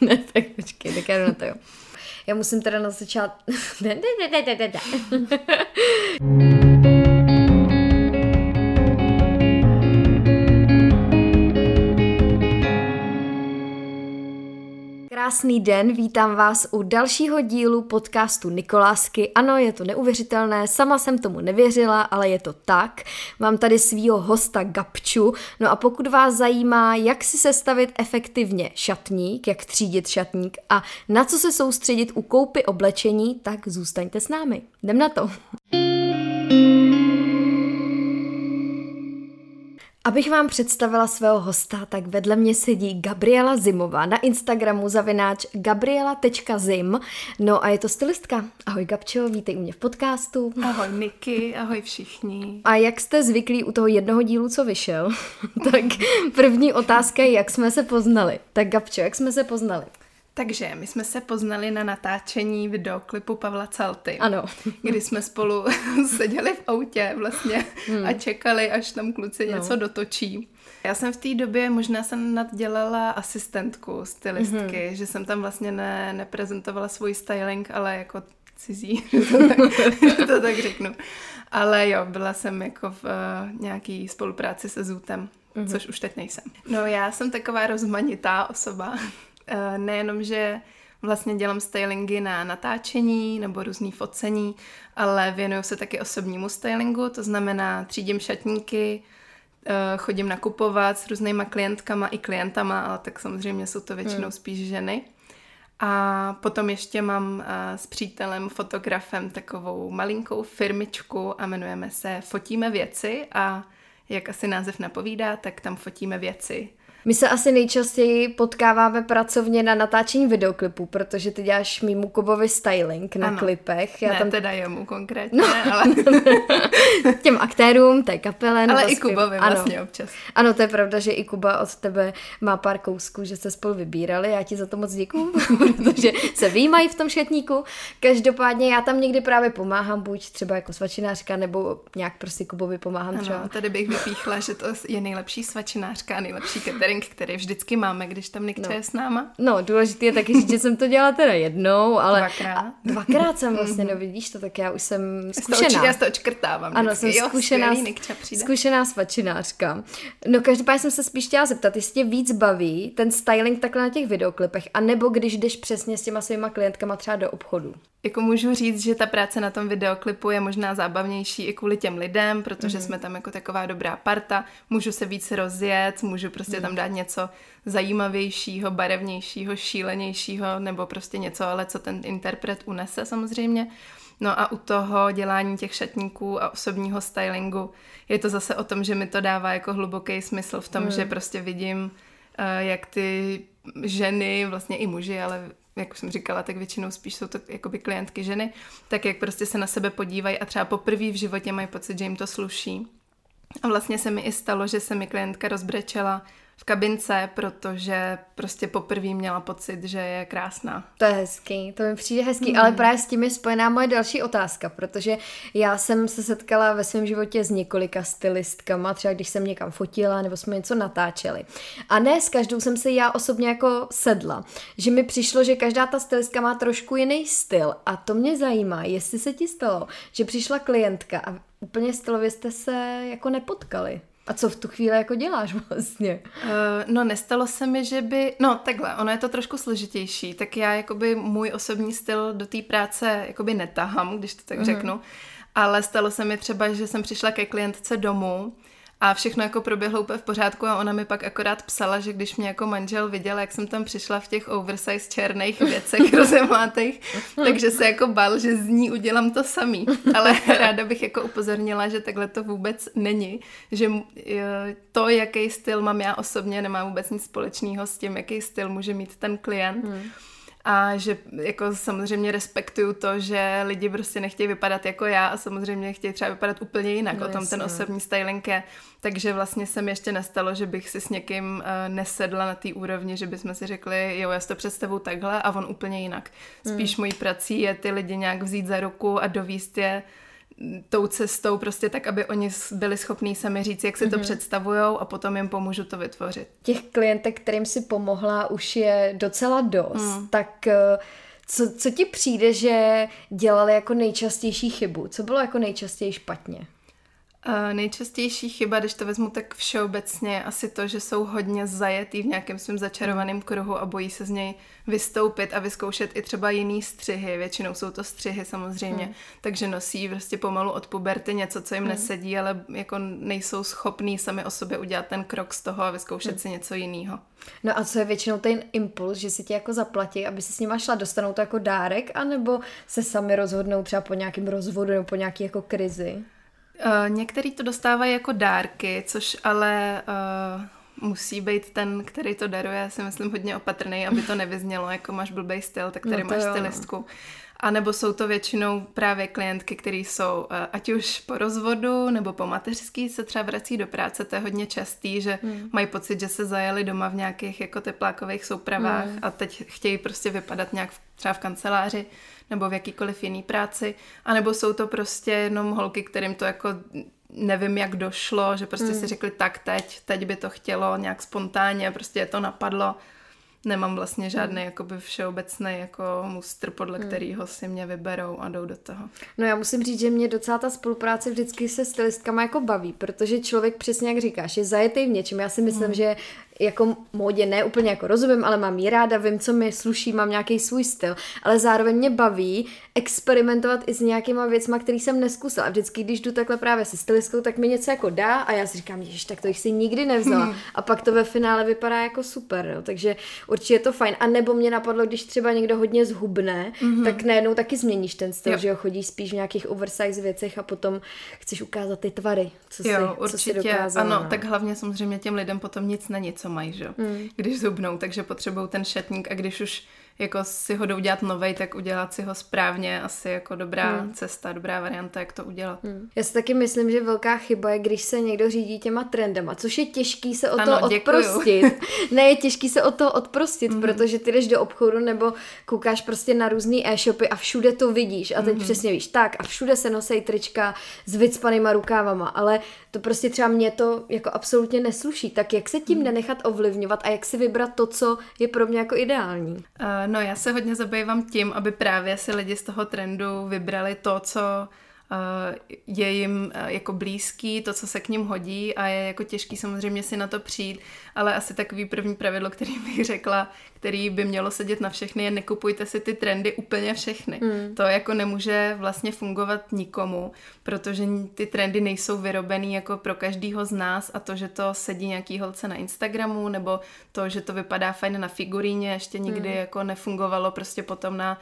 ne, tak počkej, tak já na to jo. Já musím teda na začátku... Krásný den, vítám vás u dalšího dílu podcastu Nikolásky. Ano, je to neuvěřitelné, sama jsem tomu nevěřila, ale je to tak. Mám tady svýho hosta Gabču, no a pokud vás zajímá, jak si sestavit efektivně šatník, jak třídit šatník a na co se soustředit u koupy oblečení, tak zůstaňte s námi. Jdem na to. Abych vám představila svého hosta, tak vedle mě sedí Gabriela Zimová na Instagramu zavináč gabriela.zim. No a je to stylistka. Ahoj Gabčo, vítej u mě v podcastu. Ahoj Niky, ahoj všichni. A jak jste zvyklí u toho jednoho dílu, co vyšel, tak první otázka je, jak jsme se poznali. Tak Gabčo, jak jsme se poznali? Takže my jsme se poznali na natáčení videoklipu Pavla Calty. Ano. Kdy jsme spolu seděli v autě vlastně hmm. a čekali, až tam kluci no. něco dotočí. Já jsem v té době, možná jsem naddělala asistentku stylistky, mm-hmm. že jsem tam vlastně ne, neprezentovala svůj styling, ale jako cizí, to tak, to tak řeknu. Ale jo, byla jsem jako v uh, nějaký spolupráci se Zůtem, mm-hmm. což už teď nejsem. No já jsem taková rozmanitá osoba. Eh, nejenom, že vlastně dělám stylingy na natáčení nebo různý focení, ale věnuju se taky osobnímu stylingu, to znamená třídím šatníky, eh, chodím nakupovat s různýma klientkama i klientama, ale tak samozřejmě jsou to většinou hmm. spíš ženy. A potom ještě mám eh, s přítelem, fotografem takovou malinkou firmičku a jmenujeme se Fotíme věci a jak asi název napovídá, tak tam fotíme věci my se asi nejčastěji potkáváme pracovně na natáčení videoklipů, protože ty děláš mýmu Kubovi styling na ano. klipech. Já ne, tam teda jemu konkrétně, no. ale... Těm aktérům, té kapele. Ale i Kubovi ano. vlastně občas. Ano, to je pravda, že i Kuba od tebe má pár kousků, že se spolu vybírali. Já ti za to moc děkuju, protože se výjímají v tom šatníku. Každopádně já tam někdy právě pomáhám, buď třeba jako svačinářka, nebo nějak prostě Kubovi pomáhám ano, třeba. tady bych vypíchla, že to je nejlepší svačinářka a nejlepší catering catering, který vždycky máme, když tam Nikča no. je s náma. No, důležité je taky říct, že jsem to dělala teda jednou, ale... Dvakrát. Dvakrát jsem vlastně, no vidíš to, tak já už jsem zkušená. Já to očkrtávám. Ano, jsem jo, zkušená, zkušená svačinářka. No, každopádně jsem se spíš chtěla zeptat, jestli tě víc baví ten styling takhle na těch videoklipech, anebo když jdeš přesně s těma svýma klientkama třeba do obchodu. Jako můžu říct, že ta práce na tom videoklipu je možná zábavnější i kvůli těm lidem, protože mm-hmm. jsme tam jako taková dobrá parta, můžu se víc rozjet, můžu prostě mm. tam dát něco zajímavějšího, barevnějšího, šílenějšího, nebo prostě něco, ale co ten interpret unese samozřejmě. No a u toho dělání těch šatníků a osobního stylingu je to zase o tom, že mi to dává jako hluboký smysl v tom, mm. že prostě vidím, eh, jak ty ženy, vlastně i muži, ale jak už jsem říkala, tak většinou spíš jsou to jakoby klientky ženy, tak jak prostě se na sebe podívají a třeba poprvé v životě mají pocit, že jim to sluší. A vlastně se mi i stalo, že se mi klientka rozbrečela v kabince, protože prostě poprvé měla pocit, že je krásná. To je hezký, to mi přijde hezký, mm. ale právě s tím je spojená moje další otázka, protože já jsem se setkala ve svém životě s několika stylistkama, třeba když jsem někam fotila nebo jsme něco natáčeli. A ne s každou jsem se já osobně jako sedla, že mi přišlo, že každá ta stylistka má trošku jiný styl a to mě zajímá, jestli se ti stalo, že přišla klientka a úplně stylově jste se jako nepotkali. A co v tu chvíli jako děláš vlastně? Uh, no nestalo se mi, že by... No takhle, ono je to trošku složitější, tak já jakoby můj osobní styl do té práce jakoby netahám, když to tak uh-huh. řeknu, ale stalo se mi třeba, že jsem přišla ke klientce domů a všechno jako proběhlo úplně v pořádku a ona mi pak akorát psala, že když mě jako manžel viděl, jak jsem tam přišla v těch oversize černých věcech rozemlátých, takže se jako bál, že z ní udělám to samý. Ale ráda bych jako upozornila, že takhle to vůbec není, že to, jaký styl mám já osobně, nemá vůbec nic společného s tím, jaký styl může mít ten klient. Hmm a že jako samozřejmě respektuju to, že lidi prostě nechtějí vypadat jako já a samozřejmě chtějí třeba vypadat úplně jinak, no, o tom jasně. ten osobní styling je. Takže vlastně se mi ještě nestalo, že bych si s někým uh, nesedla na té úrovni, že bychom si řekli, jo, já si to představu takhle a on úplně jinak. Spíš hmm. mojí prací je ty lidi nějak vzít za ruku a dovíst je tou cestou prostě tak, aby oni byli schopní sami říct, jak si mm-hmm. to mhm. představujou a potom jim pomůžu to vytvořit. Těch klientek, kterým si pomohla, už je docela dost, mm. tak eh, co, co ti přijde, že dělali jako nejčastější chybu? Co bylo jako nejčastěji špatně? Uh, nejčastější chyba, když to vezmu tak všeobecně, asi to, že jsou hodně zajetý v nějakém svém začarovaném kruhu a bojí se z něj vystoupit a vyzkoušet i třeba jiný střihy. Většinou jsou to střihy samozřejmě, hmm. takže nosí prostě pomalu od puberty něco, co jim hmm. nesedí, ale jako nejsou schopní sami o sobě udělat ten krok z toho a vyzkoušet hmm. si něco jiného. No a co je většinou ten impuls, že si tě jako zaplatí, aby si s nima šla, dostanou to jako dárek, anebo se sami rozhodnou třeba po nějakém rozvodu nebo po nějaké jako krizi? Uh, některý to dostávají jako dárky, což ale uh, musí být ten, který to daruje, já si myslím hodně opatrný, aby to nevyznělo, jako máš blbý styl, tak tady no máš stylistku. Jo. A nebo jsou to většinou právě klientky, které jsou uh, ať už po rozvodu nebo po mateřský se třeba vrací do práce, to je hodně častý, že hmm. mají pocit, že se zajeli doma v nějakých jako teplákových soupravách hmm. a teď chtějí prostě vypadat nějak v, třeba v kanceláři nebo v jakýkoliv jiný práci, anebo jsou to prostě jenom holky, kterým to jako nevím, jak došlo, že prostě hmm. si řekli tak teď, teď by to chtělo nějak spontánně, prostě je to napadlo nemám vlastně žádný hmm. jakoby všeobecný jako mustr, podle hmm. kterého si mě vyberou a jdou do toho. No já musím říct, že mě docela ta spolupráce vždycky se stylistkama jako baví, protože člověk přesně jak říkáš, je zajetý v něčem. Já si myslím, hmm. že jako módě ne úplně jako rozumím, ale mám ji ráda, vím, co mi sluší, mám nějaký svůj styl, ale zároveň mě baví experimentovat i s nějakýma věcma, který jsem neskusila. A vždycky, když jdu takhle právě se stylistkou, tak mi něco jako dá a já si říkám, že tak to jich si nikdy nevzala. Hmm. A pak to ve finále vypadá jako super, jo. takže určitě je to fajn. A nebo mě napadlo, když třeba někdo hodně zhubne, mm-hmm. tak najednou taky změníš ten styl, jo. že jo, chodíš spíš v nějakých oversize věcech a potom chceš ukázat ty tvary, co jo, si, určitě. co si dokázala. Ano, no. tak hlavně samozřejmě těm lidem potom nic není, co mají, že? Mm. když zubnou, takže potřebují ten šatník a když už jako si ho jdou dělat novej, tak udělat si ho správně asi jako dobrá hmm. cesta, dobrá varianta, jak to udělat. Hmm. Já si taky myslím, že velká chyba je, když se někdo řídí těma trendama, což je těžký se o to ano, odprostit. ne, je těžký se o to odprostit, hmm. protože ty jdeš do obchodu nebo koukáš prostě na různý e-shopy a všude to vidíš a teď hmm. přesně víš, tak a všude se nosí trička s vycpanýma rukávama, ale to prostě třeba mě to jako absolutně nesluší. Tak jak se tím hmm. nenechat ovlivňovat a jak si vybrat to, co je pro mě jako ideální? Uh, No, já se hodně zabývám tím, aby právě si lidi z toho trendu vybrali to, co Eh, je jim eh, jako blízký, to, co se k ním hodí a je jako těžký samozřejmě si na to přijít, ale asi takový první pravidlo, který bych řekla, který by mělo sedět na všechny, je nekupujte si ty trendy úplně všechny. Mm. To jako nemůže vlastně fungovat nikomu, protože ty trendy nejsou vyrobený jako pro každýho z nás a to, že to sedí nějaký holce na Instagramu nebo to, že to vypadá fajn na figuríně, ještě nikdy mm. jako nefungovalo prostě potom na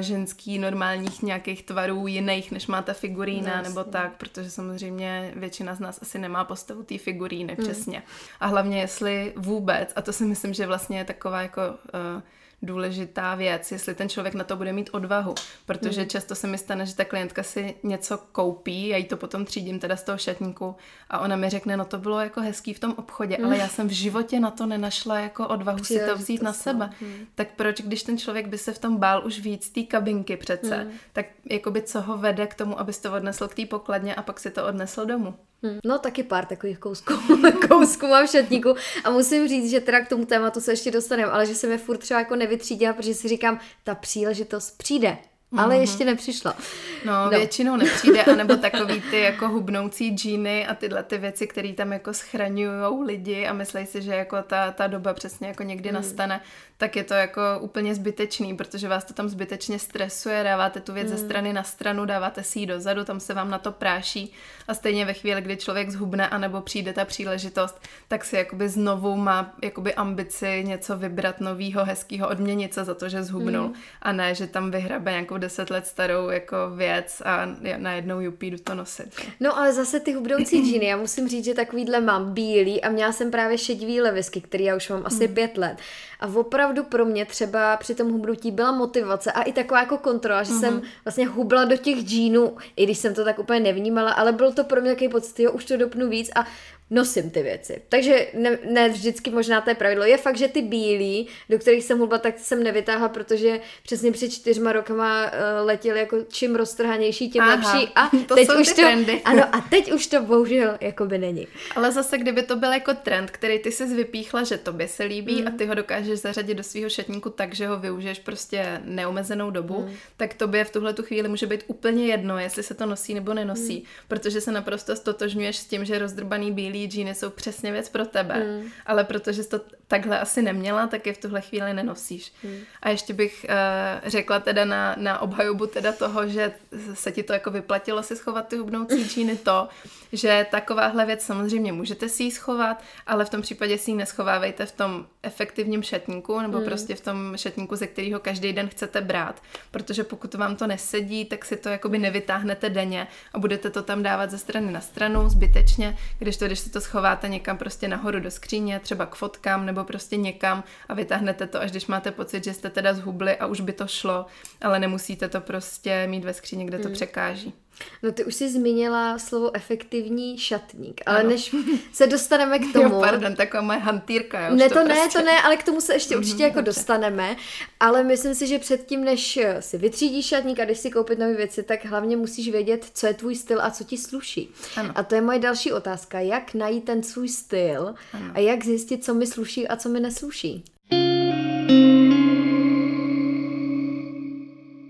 ženský normálních nějakých tvarů jiných, než má ta figurína no, nebo tak, protože samozřejmě většina z nás asi nemá postavu té figuríny hmm. přesně. A hlavně jestli vůbec, a to si myslím, že vlastně je taková jako uh, důležitá věc, jestli ten člověk na to bude mít odvahu, protože mm. často se mi stane, že ta klientka si něco koupí, já jí to potom třídím teda z toho šatníku a ona mi řekne, no to bylo jako hezký v tom obchodě, ale já jsem v životě na to nenašla jako odvahu si to vzít to na sebe. Mm. Tak proč, když ten člověk by se v tom bál už víc té kabinky přece, mm. tak jakoby co ho vede k tomu, abys to odnesl k té pokladně a pak si to odnesl domů. Hmm. No taky pár takových kousků, kousků mám v šatníku a musím říct, že teda k tomu tématu se ještě dostaneme, ale že se mi furt třeba jako nevytřídila, protože si říkám, ta příležitost přijde ale mm-hmm. ještě nepřišla. No, no, většinou nepřijde, anebo takový ty jako hubnoucí džíny a tyhle ty věci, které tam jako schraňují lidi a myslí si, že jako ta, ta doba přesně jako někdy mm. nastane, tak je to jako úplně zbytečný, protože vás to tam zbytečně stresuje, dáváte tu věc mm. ze hmm. strany na stranu, dáváte si ji dozadu, tam se vám na to práší a stejně ve chvíli, kdy člověk zhubne anebo přijde ta příležitost, tak si jakoby znovu má jakoby ambici něco vybrat novýho, hezkýho, odměnit se za to, že zhubnul mm. a ne, že tam vyhrabe nějakou deset let starou jako věc a najednou jupí jdu to nosit. No ale zase ty hubnoucí džíny, já musím říct, že takovýhle mám bílý a měla jsem právě šedivý levisky, který já už mám asi mm. pět let. A opravdu pro mě třeba při tom hubnutí byla motivace a i taková jako kontrola, že mm-hmm. jsem vlastně hubla do těch džínů, i když jsem to tak úplně nevnímala, ale byl to pro mě takový pocit, jo, už to dopnu víc a nosím ty věci. Takže ne, ne vždycky možná to je pravidlo. Je fakt, že ty bílí, do kterých jsem hudba, tak jsem nevytáhla, protože přesně před čtyřma rokama uh, letěl jako čím roztrhanější, tím Aha, lepší. A to teď jsou už ty to, trendy. ano, a teď už to bohužel jakoby není. Ale zase, kdyby to byl jako trend, který ty si vypíchla, že tobě se líbí mm. a ty ho dokážeš zařadit do svého šatníku tak, že ho využiješ prostě neomezenou dobu, mm. tak tobě v tuhle tu chvíli může být úplně jedno, jestli se to nosí nebo nenosí, mm. protože se naprosto stotožňuješ s tím, že rozdrbaný bílý džíny jsou přesně věc pro tebe, mm. ale protože jsi to takhle asi neměla, tak je v tuhle chvíli nenosíš. Mm. A ještě bych uh, řekla teda na, na obhajobu teda toho, že se ti to jako vyplatilo si schovat ty hubnoucí džíny to, že takováhle věc samozřejmě můžete si ji schovat, ale v tom případě si ji neschovávejte v tom efektivním šatníku nebo mm. prostě v tom šatníku, ze kterého každý den chcete brát, protože pokud vám to nesedí, tak si to jakoby nevytáhnete denně a budete to tam dávat ze strany na stranu zbytečně, když to, když si to schováte někam prostě nahoru do skříně, třeba k fotkám nebo prostě někam a vytáhnete to, až když máte pocit, že jste teda zhubli a už by to šlo, ale nemusíte to prostě mít ve skříni, kde to mm. překáží. No ty už jsi zmínila slovo efektivní šatník, ale ano. než se dostaneme k tomu... Jo, pardon, taková moje hantýrka. Ne, to, to ne, prostě... to ne, ale k tomu se ještě určitě jako dostaneme, ale myslím si, že předtím, než si vytřídíš šatník a když si koupit nové věci, tak hlavně musíš vědět, co je tvůj styl a co ti sluší. Ano. A to je moje další otázka, jak najít ten svůj styl ano. a jak zjistit, co mi sluší a co mi nesluší.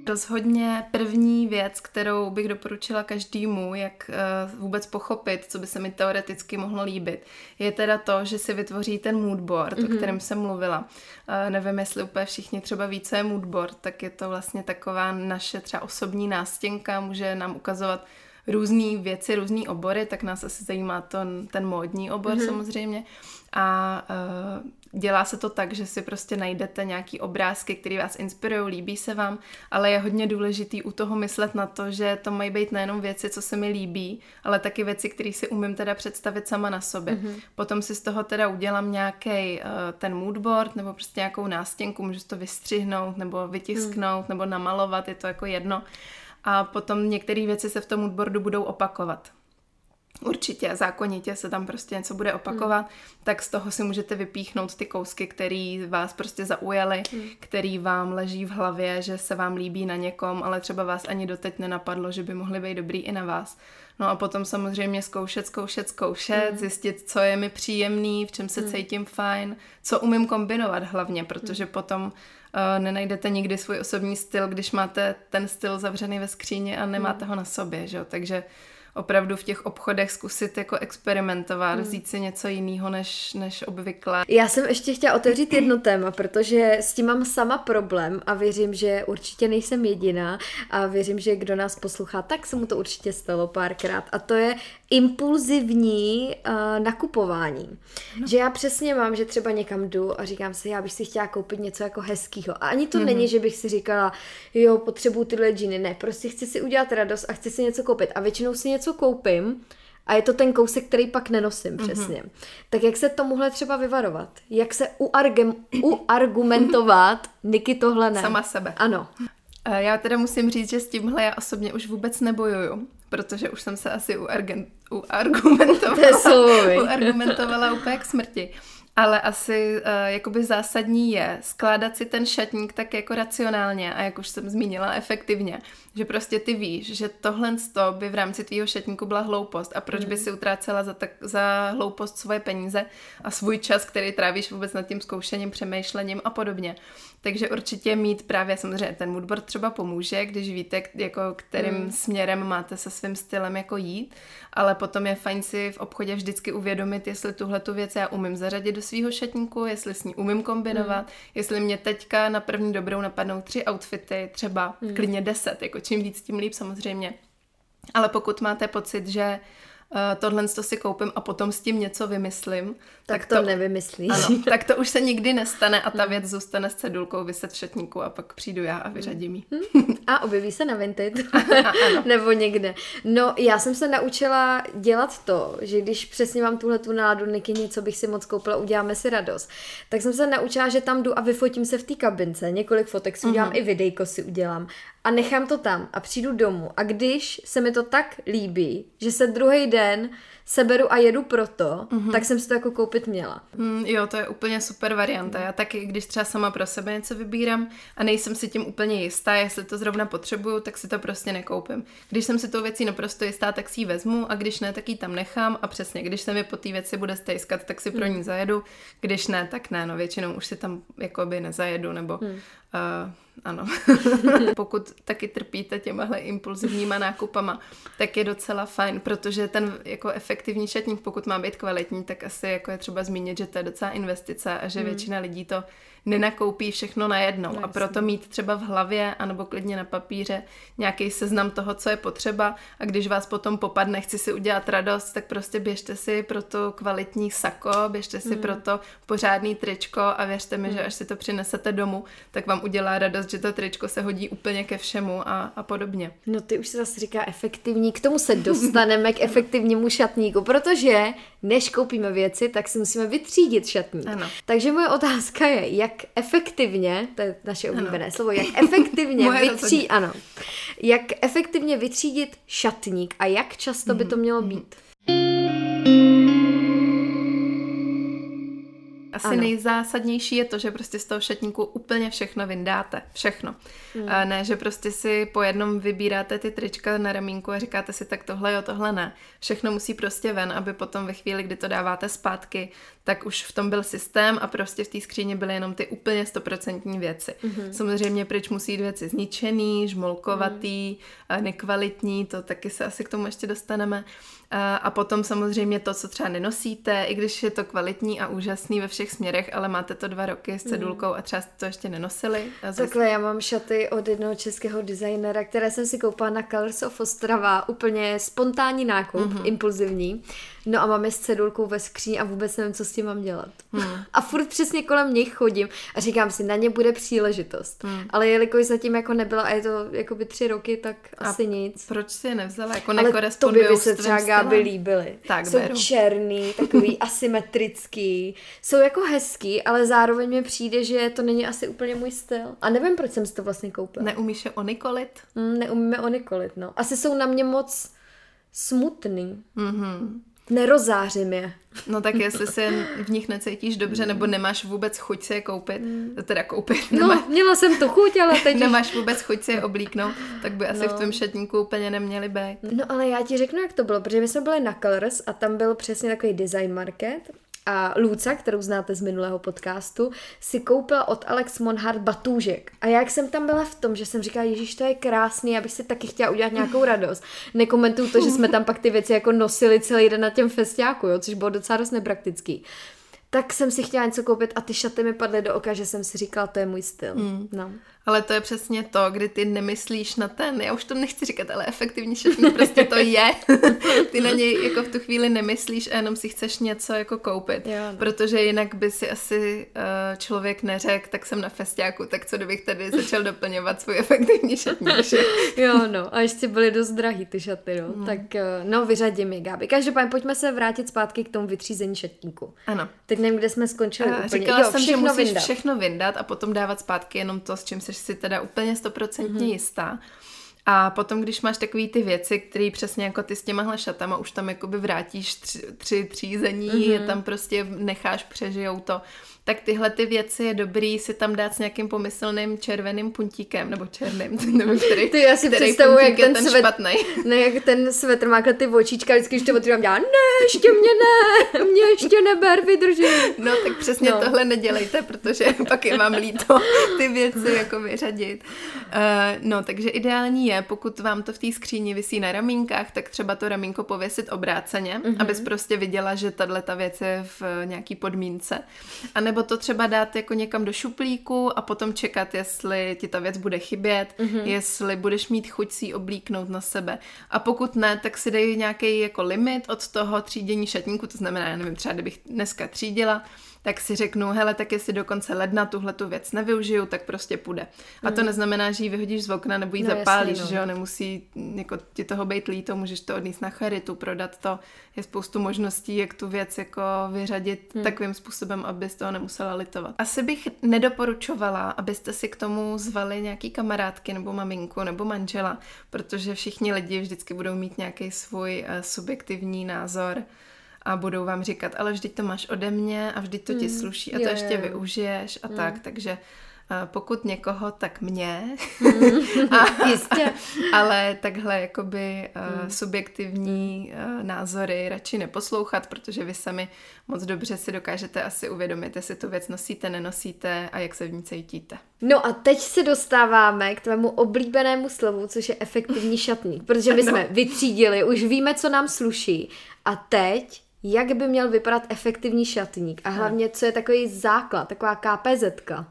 Rozhodně první věc, kterou bych doporučila každému, jak uh, vůbec pochopit, co by se mi teoreticky mohlo líbit, je teda to, že si vytvoří ten moodboard, mm-hmm. o mhm. kterém jsem mluvila. Uh, nevím, jestli úplně všichni třeba ví, co je moodboard, tak je to vlastně taková naše třeba osobní nástěnka, může nám ukazovat různé věci, různé obory, tak nás asi zajímá to, ten módní obor mm-hmm. samozřejmě. A uh, dělá se to tak, že si prostě najdete nějaký obrázky, které vás inspirují, líbí se vám, ale je hodně důležitý u toho myslet na to, že to mají být nejenom věci, co se mi líbí, ale taky věci, které si umím teda představit sama na sobě. Mm-hmm. Potom si z toho teda udělám nějaký uh, ten moodboard nebo prostě nějakou nástěnku, můžu to vystřihnout nebo vytisknout mm. nebo namalovat, je to jako jedno. A potom některé věci se v tom moodboardu budou opakovat určitě zákonitě se tam prostě něco bude opakovat, mm. tak z toho si můžete vypíchnout ty kousky, které vás prostě zaujaly, mm. který vám leží v hlavě, že se vám líbí na někom, ale třeba vás ani doteď nenapadlo, že by mohly být dobrý i na vás. No a potom samozřejmě zkoušet, zkoušet, zkoušet, mm. zjistit, co je mi příjemný, v čem se mm. cítím fajn, co umím kombinovat hlavně, protože mm. potom uh, nenajdete nikdy svůj osobní styl, když máte ten styl zavřený ve skříně a nemáte mm. ho na sobě, že jo? Takže opravdu v těch obchodech zkusit jako experimentovat, hmm. vzít si něco jiného než, než obvykle. Já jsem ještě chtěla otevřít jedno téma, protože s tím mám sama problém a věřím, že určitě nejsem jediná a věřím, že kdo nás poslouchá, tak se mu to určitě stalo párkrát a to je impulzivní uh, nakupování. No. Že já přesně mám, že třeba někam jdu a říkám si, já bych si chtěla koupit něco jako hezkýho. A ani to mm-hmm. není, že bych si říkala, jo, potřebuju tyhle džiny. Ne, prostě chci si udělat radost a chci si něco koupit. A většinou si něco koupím a je to ten kousek, který pak nenosím mm-hmm. přesně. Tak jak se tomuhle třeba vyvarovat? Jak se uargem, uargumentovat, Niky tohle ne? Sama sebe. Ano. Já teda musím říct, že s tímhle já osobně už vůbec nebojuju protože už jsem se asi uargen, uargumentovala, uargumentovala úplně k smrti. Ale asi uh, jakoby zásadní je skládat si ten šatník tak jako racionálně a jak už jsem zmínila, efektivně. Že prostě ty víš, že tohle by v rámci tvýho šatníku byla hloupost a proč mm. by si utrácela za, tak, za hloupost svoje peníze a svůj čas, který trávíš vůbec nad tím zkoušením, přemýšlením a podobně. Takže určitě mít právě samozřejmě ten moodboard třeba pomůže, když víte, jako kterým mm. směrem máte se svým stylem jako jít, ale potom je fajn si v obchodě vždycky uvědomit, jestli tuhle tu věc já umím zařadit do svého šatníku, jestli s ní umím kombinovat, mm. jestli mě teďka na první dobrou napadnou tři outfity, třeba mm. klidně deset, jako čím víc, tím líp samozřejmě. Ale pokud máte pocit, že uh, tohle to si koupím a potom s tím něco vymyslím. Tak, tak to, to nevymyslíš. Ano, tak to už se nikdy nestane a ta věc zůstane s cedulkou vyset v šatníku a pak přijdu já a vyřadím ji. Hmm. A objeví se na Vinted. Nebo někde. No, já jsem se naučila dělat to, že když přesně mám tuhle tu náladu, Niky, něco bych si moc koupila, uděláme si radost, tak jsem se naučila, že tam jdu a vyfotím se v té kabince, několik fotek si udělám, uh-huh. i videjko si udělám a nechám to tam a přijdu domů a když se mi to tak líbí, že se druhý den seberu a jedu proto, mm-hmm. tak jsem si to jako koupit měla. Mm, jo, to je úplně super varianta. Já taky, když třeba sama pro sebe něco vybírám a nejsem si tím úplně jistá, jestli to zrovna potřebuju, tak si to prostě nekoupím. Když jsem si tou věcí naprosto jistá, tak si ji vezmu a když ne, tak ji tam nechám a přesně, když se mi po té věci bude stejskat, tak si pro ní mm. zajedu, když ne, tak ne, no většinou už si tam jakoby nezajedu, nebo mm. Uh, ano. Pokud taky trpíte těmahle impulzivníma nákupama, tak je docela fajn, protože ten jako efektivní šatník, pokud má být kvalitní, tak asi jako je třeba zmínit, že to je docela investice a že hmm. většina lidí to nenakoupí všechno najednou. No, a proto mít třeba v hlavě, anebo klidně na papíře, nějaký seznam toho, co je potřeba a když vás potom popadne, chci si udělat radost, tak prostě běžte si pro to kvalitní sako, běžte si mm. pro to pořádný tričko a věřte mi, mm. že až si to přinesete domů, tak vám udělá radost, že to tričko se hodí úplně ke všemu a, a podobně. No ty už se zase říká efektivní, k tomu se dostaneme k efektivnímu šatníku, protože než koupíme věci, tak si musíme vytřídit šatník. Ano. Takže moje otázka je, jak efektivně, to je naše oblíbené ano. slovo, jak efektivně vytřídit, ano, jak efektivně vytřídit šatník a jak často by to mělo mhm. být. Asi ano. nejzásadnější je to, že prostě z toho šatníku úplně všechno vyndáte. Všechno. Hmm. A ne, že prostě si po jednom vybíráte ty trička na ramínku a říkáte si tak tohle jo, tohle ne. Všechno musí prostě ven, aby potom ve chvíli, kdy to dáváte zpátky, tak už v tom byl systém a prostě v té skříně byly jenom ty úplně stoprocentní věci. Hmm. Samozřejmě pryč musí jít věci zničený, žmolkovatý, hmm. nekvalitní, to taky se asi k tomu ještě dostaneme. A potom samozřejmě to, co třeba nenosíte, i když je to kvalitní a úžasný ve všech směrech, ale máte to dva roky s cedulkou mm. a třeba to ještě nenosili. Zase... Takhle, já mám šaty od jednoho českého designera, které jsem si koupila na Colors of Ostrava, úplně spontánní nákup, mm-hmm. impulzivní. No a mám je s cedulkou ve skříni a vůbec nevím, co s tím mám dělat. Hmm. A furt přesně kolem nich chodím a říkám si, na ně bude příležitost. Hmm. Ale jelikož zatím jako nebyla a je to jako by tři roky, tak a asi nic. Proč si je nevzala? Jako Ale to by, by se třeba Gáby líbily. Tak, Jsou beru. černý, takový asymetrický. Jsou jako hezký, ale zároveň mi přijde, že to není asi úplně můj styl. A nevím, proč jsem si to vlastně koupila. Neumíš je onikolit? Mm, neumíme onikolit, no. Asi jsou na mě moc smutný. Mm-hmm. Nerozářím je. No tak jestli se v nich necítíš dobře, nebo nemáš vůbec chuť si je koupit, mm. teda koupit. No, nemá... měla jsem tu chuť, ale teď Nemáš vůbec chuť si je oblíknout, tak by asi no. v tom šatníku úplně neměli být. No ale já ti řeknu, jak to bylo, protože my jsme byli na Colors a tam byl přesně takový design market a Luca, kterou znáte z minulého podcastu, si koupila od Alex Monhart batůžek. A jak jsem tam byla v tom, že jsem říkala, Ježíš, to je krásný, abych si taky chtěla udělat nějakou radost. Nekomentuju to, že jsme tam pak ty věci jako nosili celý den na těm festiáku, jo, což bylo docela dost nepraktický tak jsem si chtěla něco koupit a ty šaty mi padly do oka, že jsem si říkala, to je můj styl. Mm. No. Ale to je přesně to, kdy ty nemyslíš na ten, já už to nechci říkat, ale efektivní šatník prostě to je. ty na něj jako v tu chvíli nemyslíš a jenom si chceš něco jako koupit. Jo, no. Protože jinak by si asi uh, člověk neřekl, tak jsem na festiáku, tak co kdybych tady začal doplňovat svůj efektivní šatník. jo, no. A ještě byly dost drahý ty šaty, no. Hmm. Tak uh, no, vyřadím je, Gáby. Každopádně pojďme se vrátit zpátky k tomu vytřízení šatníku. Ano. Teď nevím, kde jsme skončili uh, úplně. Říkala jo, jsem, že musíš vyndat. všechno vyndat a potom dávat zpátky jenom to, s čím jsi si teda úplně stoprocentně mm-hmm. jistá. A potom, když máš takové ty věci, které přesně jako ty s těmahle šatama už tam jakoby vrátíš tři, tři třízení, mm-hmm. je tam prostě necháš, přežijou to, tak tyhle ty věci je dobrý si tam dát s nějakým pomyslným červeným puntíkem, nebo černým, nevím, který, ty já si představuji, jak ten, ten svet, špatný. Ne, jak ten svetr má ty očička, vždycky, když to otvírám, dělá, ne, ještě mě ne, mě ještě neber, vydrží. No, tak přesně no. tohle nedělejte, protože pak je vám líto ty věci jako vyřadit. Uh, no, takže ideální je, pokud vám to v té skříni visí na ramínkách, tak třeba to ramínko pověsit obráceně, mm-hmm. abys prostě viděla, že tahle ta věc je v nějaký podmínce. A nebo to třeba dát jako někam do šuplíku a potom čekat, jestli ti ta věc bude chybět, mm-hmm. jestli budeš mít chuť si ji oblíknout na sebe. A pokud ne, tak si dej nějaký jako limit od toho třídění šatníku, to znamená, já nevím, třeba kdybych dneska třídila, tak si řeknu, hele, tak jestli do konce ledna tuhle tu věc nevyužiju, tak prostě půjde. A to mm. neznamená, že ji vyhodíš z okna nebo ji no, zapálíš, jasně, no. že jo, nemusí jako ti toho být líto, můžeš to odníst na charitu, prodat to. Je spoustu možností, jak tu věc jako vyřadit hmm. takovým způsobem, aby z toho nemusela litovat. Asi bych nedoporučovala, abyste si k tomu zvali nějaký kamarádky nebo maminku nebo manžela, protože všichni lidi vždycky budou mít nějaký svůj uh, subjektivní názor a budou vám říkat, ale vždyť to máš ode mě a vždyť to ti hmm. sluší a to je, ještě využiješ a mm. tak, takže pokud někoho, tak mě. Mm, a, jistě. ale takhle jakoby mm. subjektivní uh, názory radši neposlouchat, protože vy sami moc dobře si dokážete asi uvědomit, jestli tu věc nosíte, nenosíte a jak se v ní cítíte. No a teď se dostáváme k tvému oblíbenému slovu, což je efektivní šatník, protože my jsme no. vytřídili, už víme, co nám sluší a teď jak by měl vypadat efektivní šatník a hlavně, co je takový základ, taková KPZka.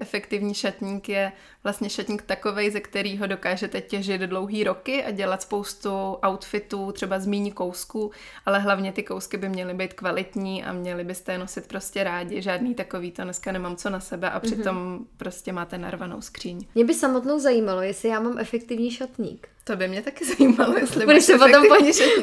Efektivní šatník je vlastně šatník takovej, ze kterého dokážete těžit dlouhý roky a dělat spoustu outfitů, třeba z míní kousků, ale hlavně ty kousky by měly být kvalitní a měli byste je nosit prostě rádi. Žádný takový to dneska nemám co na sebe a přitom mm-hmm. prostě máte narvanou skříň. Mě by samotnou zajímalo, jestli já mám efektivní šatník. To by mě taky zajímalo, jestli budeš se potom po,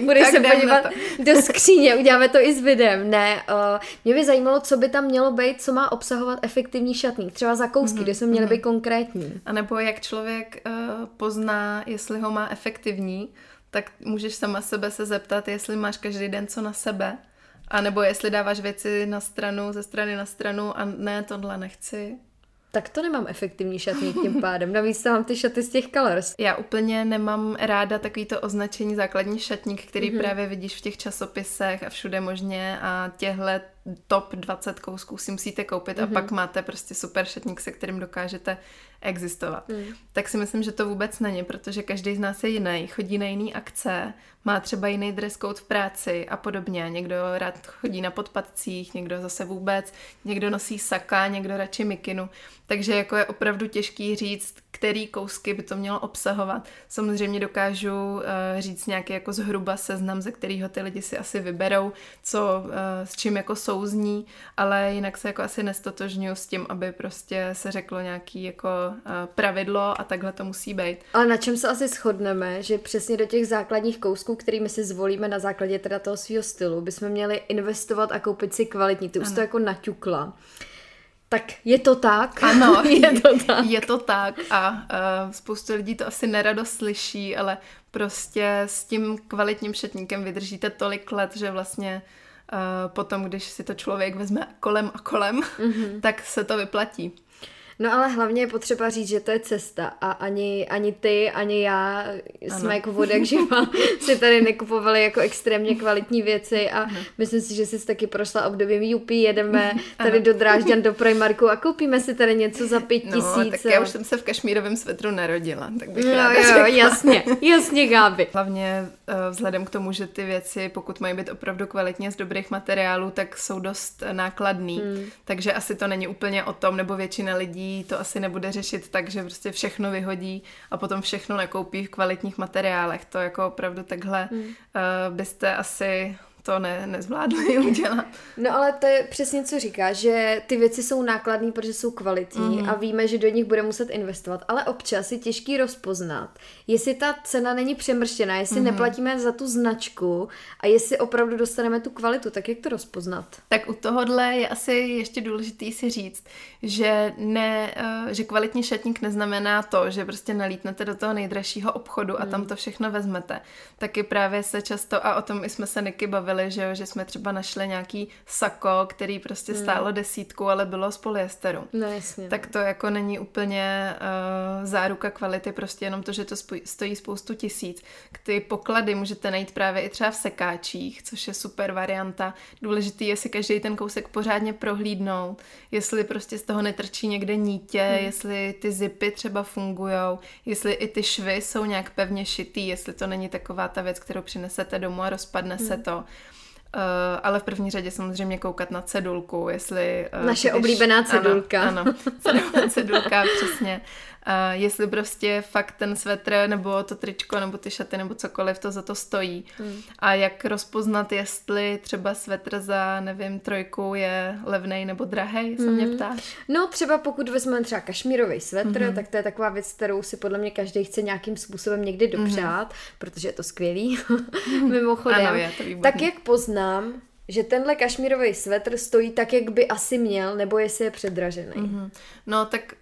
budeš se podívat do skříně, uděláme to i s videem. Ne, uh, mě by zajímalo, co by tam mělo být, co má obsahovat efektivní šatník. Třeba za kousky, mm-hmm. kde jsme měli mm-hmm. být konkrétní. A nebo jak člověk uh, pozná, jestli ho má efektivní, tak můžeš sama sebe se zeptat, jestli máš každý den co na sebe. A nebo jestli dáváš věci na stranu, ze strany na stranu a ne, tohle nechci, tak to nemám efektivní šatník tím pádem. Navíc mám ty šaty z těch colors. Já úplně nemám ráda takový to označení základní šatník, který mm-hmm. právě vidíš v těch časopisech a všude možně a těhle top 20 kousků si musíte koupit mm-hmm. a mhm. pak máte prostě super šatník, se kterým dokážete existovat. Mm. Tak si myslím, že to vůbec není, protože každý z nás je jiný, chodí na jiný akce, má třeba jiný dress code v práci a podobně. Někdo rád chodí na podpadcích, někdo zase vůbec, někdo nosí saka, někdo radši mikinu. Takže jako je opravdu těžký říct, který kousky by to mělo obsahovat. Samozřejmě dokážu uh, říct nějaký jako zhruba seznam, ze kterého ty lidi si asi vyberou, co uh, s čím jako souzní, ale jinak se jako asi nestotožňuji s tím, aby prostě se řeklo nějaký jako uh, pravidlo a takhle to musí být. Ale na čem se asi shodneme, že přesně do těch základních kousků, kterými si zvolíme na základě teda toho svého stylu, bychom měli investovat a koupit si kvalitní. Ty už to jako naťukla. Tak je to tak. Ano, je to tak. Je to tak a uh, spoustu lidí to asi nerado slyší, ale prostě s tím kvalitním šatníkem vydržíte tolik let, že vlastně uh, potom, když si to člověk vezme kolem a kolem, mm-hmm. tak se to vyplatí. No ale hlavně je potřeba říct, že to je cesta a ani, ani ty, ani já ano. jsme jako vodek živa si tady nekupovali jako extrémně kvalitní věci a ano. myslím si, že jsi taky prošla obdobím UP, jedeme tady ano. do Drážďan do Primarku a koupíme si tady něco za pět no, tisíc. tak já už jsem se v kašmírovém svetru narodila, tak bych no, ráda jo, řekla. jasně, jasně Gáby. Hlavně uh, vzhledem k tomu, že ty věci, pokud mají být opravdu kvalitně z dobrých materiálů, tak jsou dost nákladný, hmm. takže asi to není úplně o tom, nebo většina lidí to asi nebude řešit tak, že prostě všechno vyhodí a potom všechno nakoupí v kvalitních materiálech. To jako opravdu takhle hmm. uh, byste asi to ne, nezvládli udělat. No ale to je přesně, co říká, že ty věci jsou nákladné, protože jsou kvalitní mm. a víme, že do nich bude muset investovat, ale občas je těžký rozpoznat, jestli ta cena není přemrštěná, jestli mm. neplatíme za tu značku a jestli opravdu dostaneme tu kvalitu, tak jak to rozpoznat? Tak u tohohle je asi ještě důležitý si říct, že, ne, eh, že kvalitní šatník neznamená to, že prostě nalítnete do toho nejdražšího obchodu a mm. tam to všechno vezmete. Taky právě se často, a o tom jsme se Niky bavili, že, jo, že jsme třeba našli nějaký sako, který prostě hmm. stálo desítku, ale bylo z polyesteru. No jasně. Tak to jako není úplně uh, záruka kvality, prostě jenom to, že to stojí spoustu tisíc. Ty poklady můžete najít právě i třeba v sekáčích, což je super varianta. Důležitý je si každý ten kousek pořádně prohlídnout, jestli prostě z toho netrčí někde nítě, hmm. jestli ty zipy třeba fungují, jestli i ty švy jsou nějak pevně šitý, jestli to není taková ta věc, kterou přinesete domů a rozpadne hmm. se to. Uh, ale v první řadě samozřejmě koukat na cedulku, jestli... Uh, Naše když, oblíbená cedulka. Ano, ano cedulka, přesně. Uh, jestli prostě fakt ten svetr, nebo to tričko, nebo ty šaty, nebo cokoliv, to za to stojí. Hmm. A jak rozpoznat, jestli třeba svetr za, nevím, trojku je levnej nebo drahej, se hmm. mě ptáš? No třeba pokud vezmeme třeba kašmírový svetr, hmm. tak to je taková věc, kterou si podle mě každý chce nějakým způsobem někdy mhm. dopřát, hmm. protože je to skvělý, mimochodem. Ano, je to tak jak poznám, že tenhle kašmírový svetr stojí tak, jak by asi měl, nebo jestli je předražený. Mm-hmm. No tak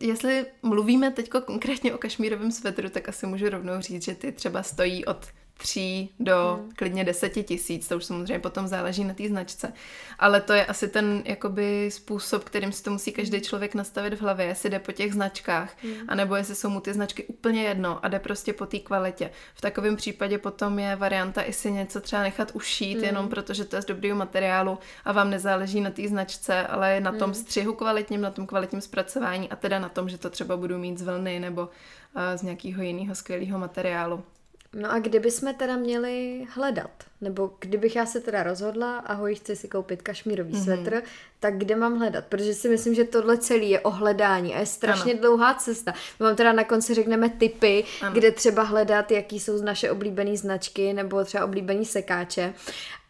jestli mluvíme teď konkrétně o kašmírovém svetru, tak asi můžu rovnou říct, že ty třeba stojí od tří do hmm. klidně deseti tisíc, to už samozřejmě potom záleží na té značce. Ale to je asi ten jakoby způsob, kterým si to musí každý hmm. člověk nastavit v hlavě, jestli jde po těch značkách, hmm. anebo jestli jsou mu ty značky úplně jedno a jde prostě po té kvalitě. V takovém případě potom je varianta i si něco třeba nechat ušít, hmm. jenom protože to je z dobrého materiálu a vám nezáleží na té značce, ale je na tom hmm. střihu kvalitním, na tom kvalitním zpracování a teda na tom, že to třeba budu mít z vlny nebo uh, z nějakého jiného skvělého materiálu. No a kdyby jsme teda měli hledat, nebo kdybych já se teda rozhodla, ahoj, chci si koupit kašmírový mm-hmm. svetr, tak kde mám hledat? Protože si myslím, že tohle celý je o hledání a je strašně ano. dlouhá cesta. My vám teda na konci řekneme typy, ano. kde třeba hledat, jaký jsou naše oblíbené značky nebo třeba oblíbený sekáče.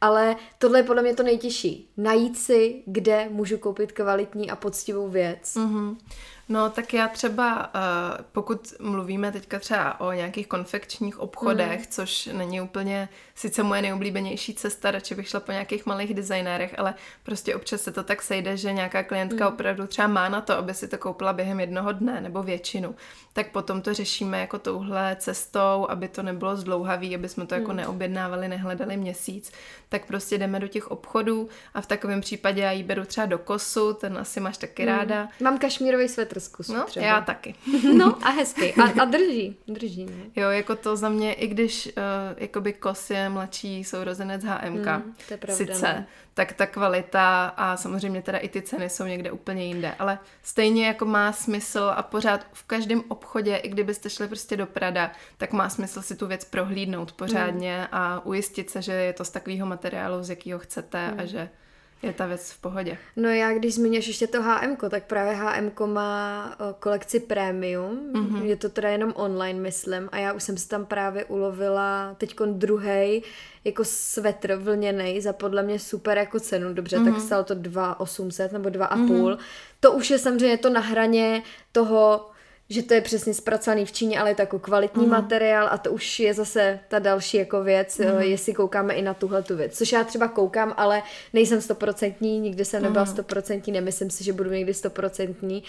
Ale tohle je podle mě to nejtěžší. Najít si, kde můžu koupit kvalitní a poctivou věc. Mm-hmm. No, tak já třeba, uh, pokud mluvíme teďka třeba o nějakých konfekčních obchodech, mm. což není úplně sice moje nejoblíbenější cesta, radši bych šla po nějakých malých designérech, ale prostě občas se to tak sejde, že nějaká klientka mm. opravdu třeba má na to, aby si to koupila během jednoho dne nebo většinu. Tak potom to řešíme jako touhle cestou, aby to nebylo zdlouhavý, aby jsme to jako mm. neobjednávali, nehledali měsíc. Tak prostě jdeme do těch obchodů a v takovém případě já ji beru třeba do kosu, ten asi máš taky mm. ráda. Mám kašmírový svetr z kosu No, třeba. já taky. no a hezky. A, a drží. Drží, ne? Jo, jako to za mě, i když uh, jakoby kos je mladší sourozenec HMK, mm, to je pravda, sice, ne? tak ta kvalita a samozřejmě teda i ty ceny jsou někde úplně jinde, ale stejně jako má smysl a pořád v každém obchodě, i kdybyste šli prostě do Prada, tak má smysl si tu věc prohlídnout pořádně mm. a ujistit se, že je to z takového materiálu, z jakého chcete mm. a že je ta věc v pohodě. No já, když zmíníš ještě to HM, tak právě HM má kolekci premium, mm-hmm. je to teda jenom online, myslím, a já už jsem si tam právě ulovila teď druhý jako svetr vlněný za podle mě super jako cenu, dobře, mm-hmm. tak mhm. stalo to 2,800 nebo 2,5. Mm-hmm. To už je samozřejmě to na hraně toho že to je přesně zpracovaný v Číně, ale je to jako kvalitní mm. materiál a to už je zase ta další jako věc, mm. jestli koukáme i na tuhle tu věc. Což já třeba koukám, ale nejsem stoprocentní, nikdy jsem nebyla mhm. stoprocentní, nemyslím si, že budu někdy stoprocentní,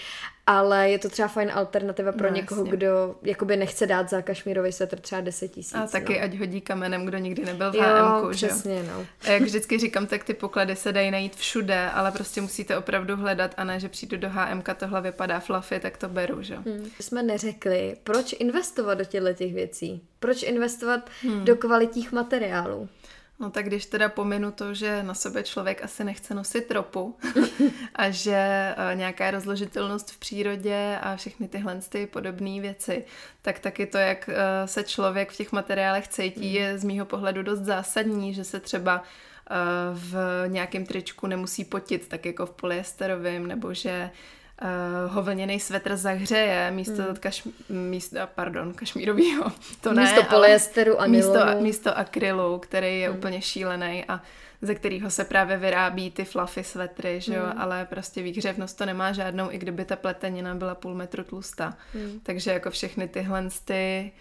ale je to třeba fajn alternativa pro no, někoho, jasně. kdo jakoby nechce dát za kašmírový svetr třeba 10 tisíc. A taky no. ať hodí kamenem, kdo nikdy nebyl v HM. přesně, že? no. A jak vždycky říkám, tak ty poklady se dají najít všude, ale prostě musíte opravdu hledat a ne, že přijdu do HM, tohle vypadá fluffy, tak to beru, že? Hmm. Jsme neřekli, proč investovat do těchto těch věcí? Proč investovat hmm. do kvalitních materiálů? No tak když teda pominu to, že na sebe člověk asi nechce nosit ropu a že eh, nějaká rozložitelnost v přírodě a všechny tyhle ty podobné věci, tak taky to, jak eh, se člověk v těch materiálech cítí, hmm. je z mýho pohledu dost zásadní, že se třeba eh, v nějakém tričku nemusí potit, tak jako v polyesterovém, nebo že uh, hovlněný svetr zahřeje místo, hmm. kaš, místo pardon, kašmírového. To místo ne, polyesteru a místo, místo akrylu, který je hmm. úplně šílený a ze kterého se právě vyrábí ty fluffy svetry, že jo, hmm. ale prostě výhřevnost to nemá žádnou, i kdyby ta pletenina byla půl metru tlustá. Hmm. Takže jako všechny tyhle ty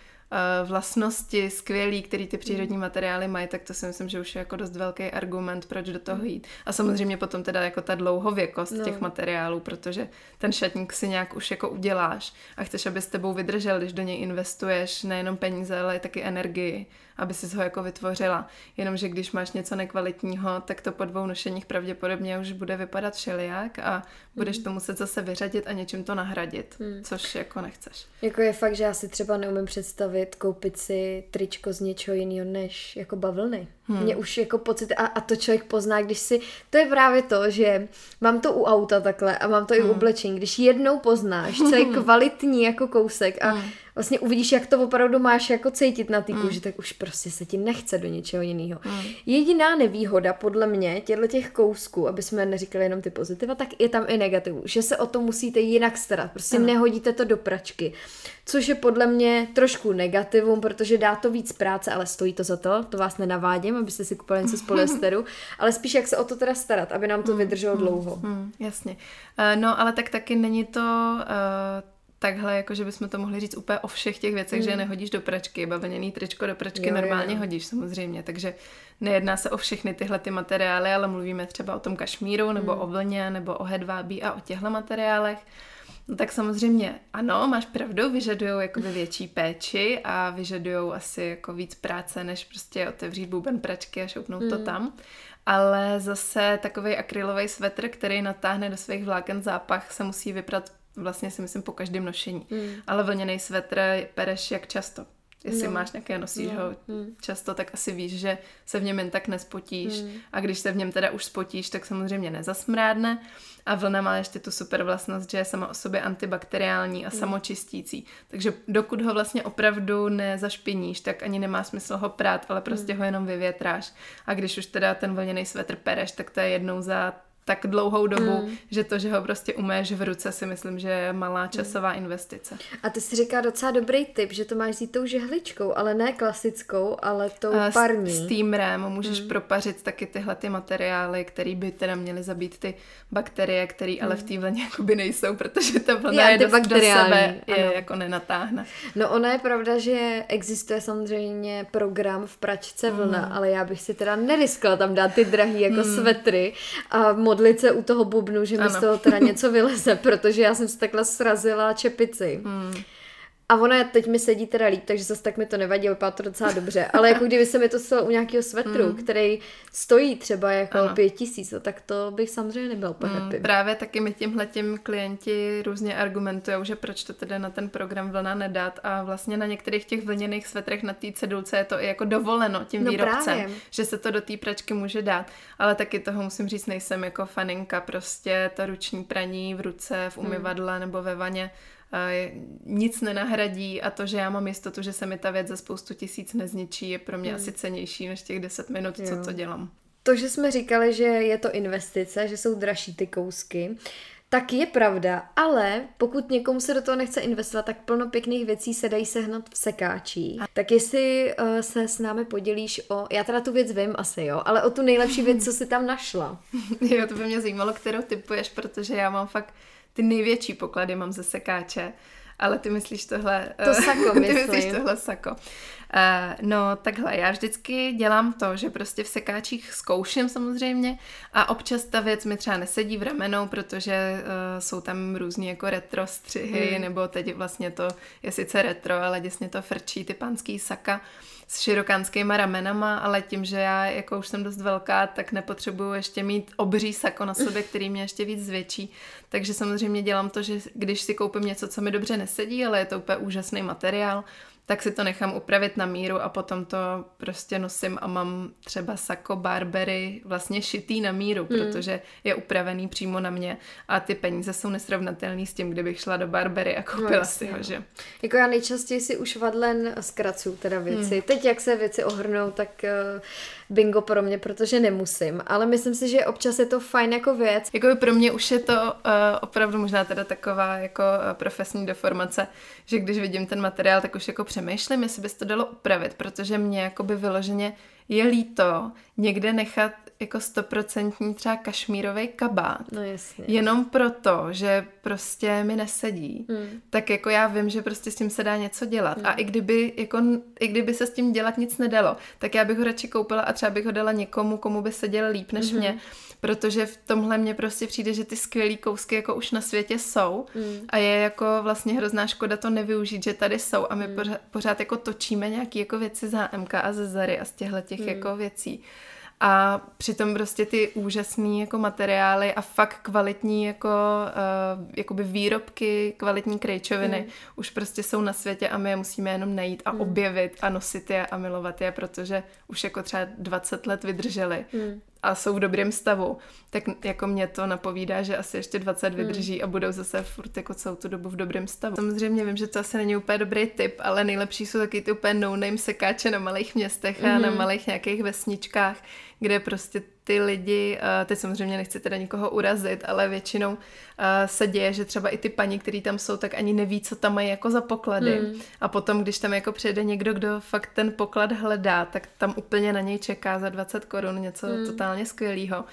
vlastnosti skvělý, který ty přírodní mm. materiály mají, tak to si myslím, že už je jako dost velký argument, proč do toho jít. A samozřejmě potom teda jako ta dlouhověkost no. těch materiálů, protože ten šatník si nějak už jako uděláš a chceš, aby s tebou vydržel, když do něj investuješ nejenom peníze, ale i taky energii aby si ho jako vytvořila. Jenomže když máš něco nekvalitního, tak to po dvou nošeních pravděpodobně už bude vypadat všelijak a budeš mm. to muset zase vyřadit a něčím to nahradit, mm. což jako nechceš. Jako je fakt, že já si třeba neumím představit koupit si tričko z něčeho jiného než jako bavlny. Hmm. Mě už jako pocit, a, a to člověk pozná, když si, to je právě to, že mám to u auta takhle a mám to hmm. i u hmm. oblečení, když jednou poznáš, co je kvalitní jako kousek a hmm vlastně uvidíš, jak to opravdu máš jako cítit na té kůži, mm. tak už prostě se ti nechce do něčeho jiného. Mm. Jediná nevýhoda podle mě těchto těch kousků, aby jsme neříkali jenom ty pozitiva, tak je tam i negativu, že se o to musíte jinak starat. Prostě mm. nehodíte to do pračky. Což je podle mě trošku negativum, protože dá to víc práce, ale stojí to za to. To vás nenavádím, abyste si kupovali něco z polyesteru, ale spíš jak se o to teda starat, aby nám to mm. vydrželo mm. dlouho. Mm. Jasně. Uh, no, ale tak taky není to uh, takhle, jako že bychom to mohli říct úplně o všech těch věcech, mm. že nehodíš do pračky, bavlněný tričko do pračky jo, normálně jo. hodíš samozřejmě, takže nejedná se o všechny tyhle ty materiály, ale mluvíme třeba o tom kašmíru, nebo mm. o vlně, nebo o hedvábí a o těchto materiálech. No tak samozřejmě ano, máš pravdu, vyžadují jakoby větší péči a vyžadují asi jako víc práce, než prostě otevřít buben pračky a šoupnout mm. to tam. Ale zase takový akrylový svetr, který natáhne do svých vláken zápach, se musí vyprat vlastně si myslím po každém nošení. Mm. Ale vlněný svetr pereš jak často. Jestli no. máš nějaké, nosíš no. ho mm. často, tak asi víš, že se v něm jen tak nespotíš. Mm. A když se v něm teda už spotíš, tak samozřejmě nezasmrádne. A vlna má ještě tu super vlastnost, že je sama o sobě antibakteriální a mm. samočistící. Takže dokud ho vlastně opravdu nezašpiníš, tak ani nemá smysl ho prát, ale prostě mm. ho jenom vyvětráš. A když už teda ten vlněný svetr pereš, tak to je jednou za tak dlouhou dobu, mm. že to, že ho prostě uméš v ruce, si myslím, že je malá časová mm. investice. A ty si říká docela dobrý tip, že to máš vzít tou žehličkou, ale ne klasickou, ale tou uh, parní. S steamerem můžeš mm. propařit taky tyhle ty materiály, které by teda měly zabít ty bakterie, které mm. ale v té vlně jakoby nejsou, protože ta vlna je, je dost do sebe je ano. jako nenatáhne. No ona je pravda, že existuje samozřejmě program v pračce vlna, mm. ale já bych si teda neriskla tam dát ty drahý jako mm. svetry a modlit se u toho bubnu, že mi z toho teda něco vyleze, protože já jsem si takhle srazila čepici. Hmm. A ona teď mi sedí teda líp, takže zase tak mi to nevadí, vypadá to docela dobře. Ale jako kdyby se mi to stalo u nějakého svetru, mm. který stojí třeba jako ano. pět tisíc, no tak to bych samozřejmě nebyl úplně mm, happy. Právě taky mi tímhle tím klienti různě argumentují, že proč to teda na ten program vlna nedat a vlastně na některých těch vlněných svetrech na té cedulce je to i jako dovoleno tím no výrobcem, právě. že se to do té pračky může dát. Ale taky toho musím říct, nejsem jako faninka, prostě to ruční praní v ruce, v umyvadle mm. nebo ve vaně nic nenahradí a to, že já mám jistotu, že se mi ta věc za spoustu tisíc nezničí, je pro mě hmm. asi cenější než těch 10 minut, jo. co to dělám. To, že jsme říkali, že je to investice, že jsou dražší ty kousky, tak je pravda, ale pokud někomu se do toho nechce investovat, tak plno pěkných věcí se dají sehnat v sekáčí. Tak jestli uh, se s námi podělíš o, já teda tu věc vím asi, jo, ale o tu nejlepší věc, co jsi tam našla. jo, to by mě zajímalo, kterou typuješ, protože já mám fakt ty největší poklady mám ze sekáče, ale ty myslíš tohle... To sako, myslím. ty myslíš tohle sako. Uh, no takhle, já vždycky dělám to, že prostě v sekáčích zkouším samozřejmě a občas ta věc mi třeba nesedí v ramenou, protože uh, jsou tam různý jako retro střihy, hmm. nebo teď vlastně to je sice retro, ale děsně to frčí, ty pánský saka s širokánskýma ramenama, ale tím, že já jako už jsem dost velká, tak nepotřebuju ještě mít obří sako na sobě, který mě ještě víc zvětší. Takže samozřejmě dělám to, že když si koupím něco, co mi dobře nesedí, ale je to úplně úžasný materiál, tak si to nechám upravit na míru a potom to prostě nosím a mám třeba sako Barbery vlastně šitý na míru, hmm. protože je upravený přímo na mě a ty peníze jsou nesrovnatelný s tím, kdybych šla do Barbery a koupila no, si ho, že? Jako já nejčastěji si už vadlen zkracuju teda věci. Hmm. Teď jak se věci ohrnou, tak uh, bingo pro mě, protože nemusím, ale myslím si, že občas je to fajn jako věc. Jako pro mě už je to uh, opravdu možná teda taková jako uh, profesní deformace, že když vidím ten materiál, tak už jako přemýšlím, jestli bys to dalo upravit, protože mě jakoby vyloženě je líto někde nechat jako stoprocentní třeba kašmírový kabát. No jasně. Jenom proto, že prostě mi nesedí. Hmm. Tak jako já vím, že prostě s tím se dá něco dělat. Hmm. A i kdyby, jako, i kdyby se s tím dělat nic nedalo, tak já bych ho radši koupila a třeba bych ho dala někomu, komu by se děl líp než hmm. mě. Protože v tomhle mně prostě přijde, že ty skvělý kousky jako už na světě jsou hmm. a je jako vlastně hrozná škoda to nevyužít, že tady jsou a my hmm. pořád, pořád jako točíme nějaké jako věci za MK a ze Zary a z těchto těch hmm. jako věcí a přitom prostě ty úžasné jako materiály a fakt kvalitní jako uh, jakoby výrobky, kvalitní krejčoviny mm. už prostě jsou na světě a my je musíme jenom najít a mm. objevit a nosit je a milovat je, protože už jako třeba 20 let vydrželi. Mm a jsou v dobrém stavu, tak jako mě to napovídá, že asi ještě 20 hmm. vydrží a budou zase furt jako celou tu dobu v dobrém stavu. Samozřejmě vím, že to asi není úplně dobrý tip, ale nejlepší jsou taky ty úplně no-name sekáče na malých městech a mm. na hmm. malých nějakých vesničkách, kde prostě ty lidi, uh, teď samozřejmě nechci teda nikoho urazit, ale většinou uh, se děje, že třeba i ty paní, který tam jsou, tak ani neví, co tam mají jako za poklady. Mm. A potom, když tam jako přijde někdo, kdo fakt ten poklad hledá, tak tam úplně na něj čeká za 20 korun něco mm. totálně skvělého.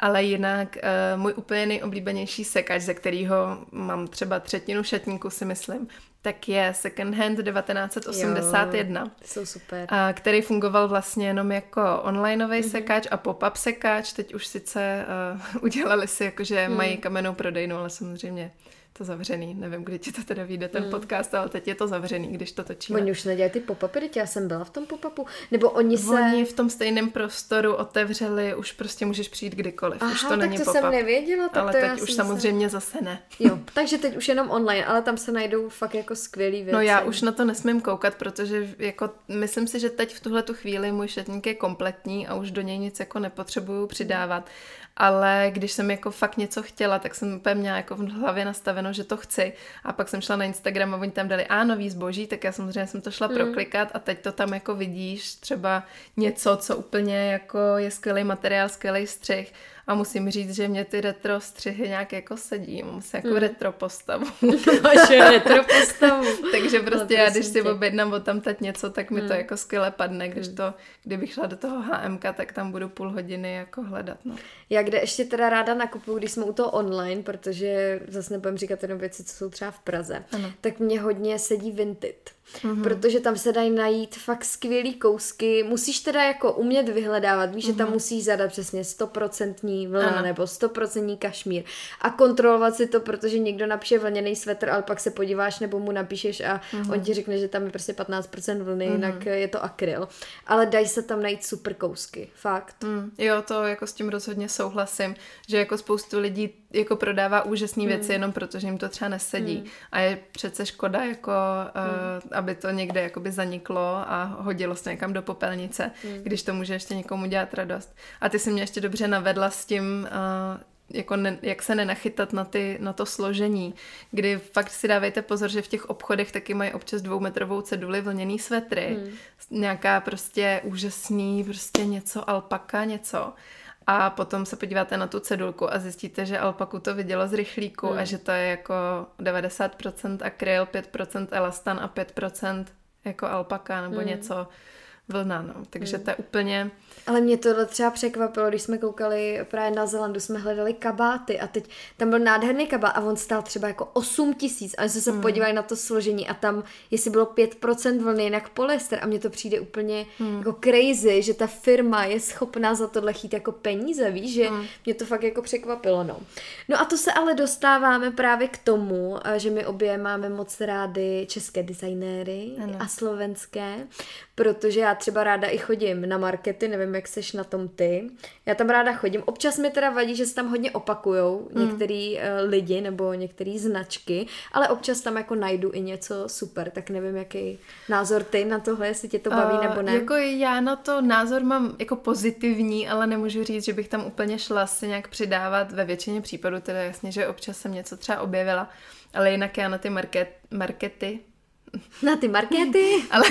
Ale jinak uh, můj úplně nejoblíbenější sekač, ze kterého mám třeba třetinu šatníku, si myslím, tak je Second Hand 1981. Jo, jsou super. A, který fungoval vlastně jenom jako onlineový mm-hmm. sekač a pop-up sekač. Teď už sice uh, udělali si jakože mm. mají kamennou prodejnu, ale samozřejmě to zavřený. Nevím, kdy ti to teda vyjde ten hmm. podcast, ale teď je to zavřený, když to točíme. Oni už nedělají ty pop-upy, já jsem byla v tom pop-upu. Nebo oni se... Oni v tom stejném prostoru otevřeli, už prostě můžeš přijít kdykoliv. Aha, už to tak není to pop-up. jsem nevěděla. Tak ale to teď už samozřejmě se... zase ne. Jo, takže teď už jenom online, ale tam se najdou fakt jako skvělý věci. No já už na to nesmím koukat, protože jako myslím si, že teď v tuhle tu chvíli můj šatník je kompletní a už do něj nic jako nepotřebuju přidávat ale když jsem jako fakt něco chtěla, tak jsem úplně měla jako v hlavě nastaveno, že to chci a pak jsem šla na Instagram a oni tam dali a nový zboží, tak já samozřejmě jsem to šla mm. proklikat a teď to tam jako vidíš třeba něco, co úplně jako je skvělý materiál, skvělý střih a musím říct, že mě ty retro střihy nějak jako sedí. Mám se jako mm. retro postavu. Máš retro postavu. Takže prostě já, když si objednám od tam teď něco, tak mi mm. to jako skvěle padne. Když mm. to, kdybych šla do toho HMK, tak tam budu půl hodiny jako hledat. No. Já kde ještě teda ráda nakupuju, když jsme u toho online, protože zase nebudem říkat jenom věci, co jsou třeba v Praze, ano. tak mě hodně sedí Vinted mm-hmm. protože tam se dají najít fakt skvělý kousky. Musíš teda jako umět vyhledávat, víš, mm-hmm. že tam mhm. musíš zadat přesně stoprocentní vlna ano. nebo stoprocentní kašmír a kontrolovat si to, protože někdo napíše vlněný svetr, ale pak se podíváš nebo mu napíšeš a mm-hmm. on ti řekne, že tam je prostě 15% vlny, mm-hmm. jinak je to akryl. Ale dají se tam najít super kousky, fakt. Mm, jo, to jako s tím rozhodně souhlasím, že jako spoustu lidí jako prodává úžasné věci mm. jenom protože jim to třeba nesedí. Mm. A je přece škoda, jako, mm. uh, aby to někde jakoby zaniklo a hodilo se někam do popelnice, mm. když to může ještě někomu dělat radost. A ty si mě ještě dobře navedla s tím, uh, jako ne, jak se nenachytat na, ty, na to složení, kdy fakt si dávejte pozor, že v těch obchodech taky mají občas dvoumetrovou ceduli vlněný svetry, mm. nějaká prostě úžasný, prostě něco alpaka, něco a potom se podíváte na tu cedulku a zjistíte, že alpaku to vidělo z rychlíku hmm. a že to je jako 90% akryl, 5% elastan a 5% jako alpaka nebo hmm. něco vlna, no. Takže hmm. to je úplně... Ale mě tohle třeba překvapilo, když jsme koukali právě na Zelandu, jsme hledali kabáty a teď tam byl nádherný kabát a on stál třeba jako 8 tisíc a jsme se hmm. podívali na to složení a tam, jestli bylo 5% vlny, jinak polyester a mně to přijde úplně hmm. jako crazy, že ta firma je schopná za tohle chít jako peníze, víš, že hmm. mě to fakt jako překvapilo, no. No a to se ale dostáváme právě k tomu, že my obě máme moc rády české designéry ano. a slovenské, protože já třeba ráda i chodím na markety, nevím, jak seš na tom ty. Já tam ráda chodím. Občas mi teda vadí, že se tam hodně opakujou mm. některý uh, lidi nebo některé značky, ale občas tam jako najdu i něco super, tak nevím, jaký názor ty na tohle, jestli tě to baví uh, nebo ne. Jako já na to názor mám jako pozitivní, ale nemůžu říct, že bych tam úplně šla si nějak přidávat ve většině případů, teda jasně, že občas jsem něco třeba objevila, ale jinak já na ty market, markety, na ty markety? ale,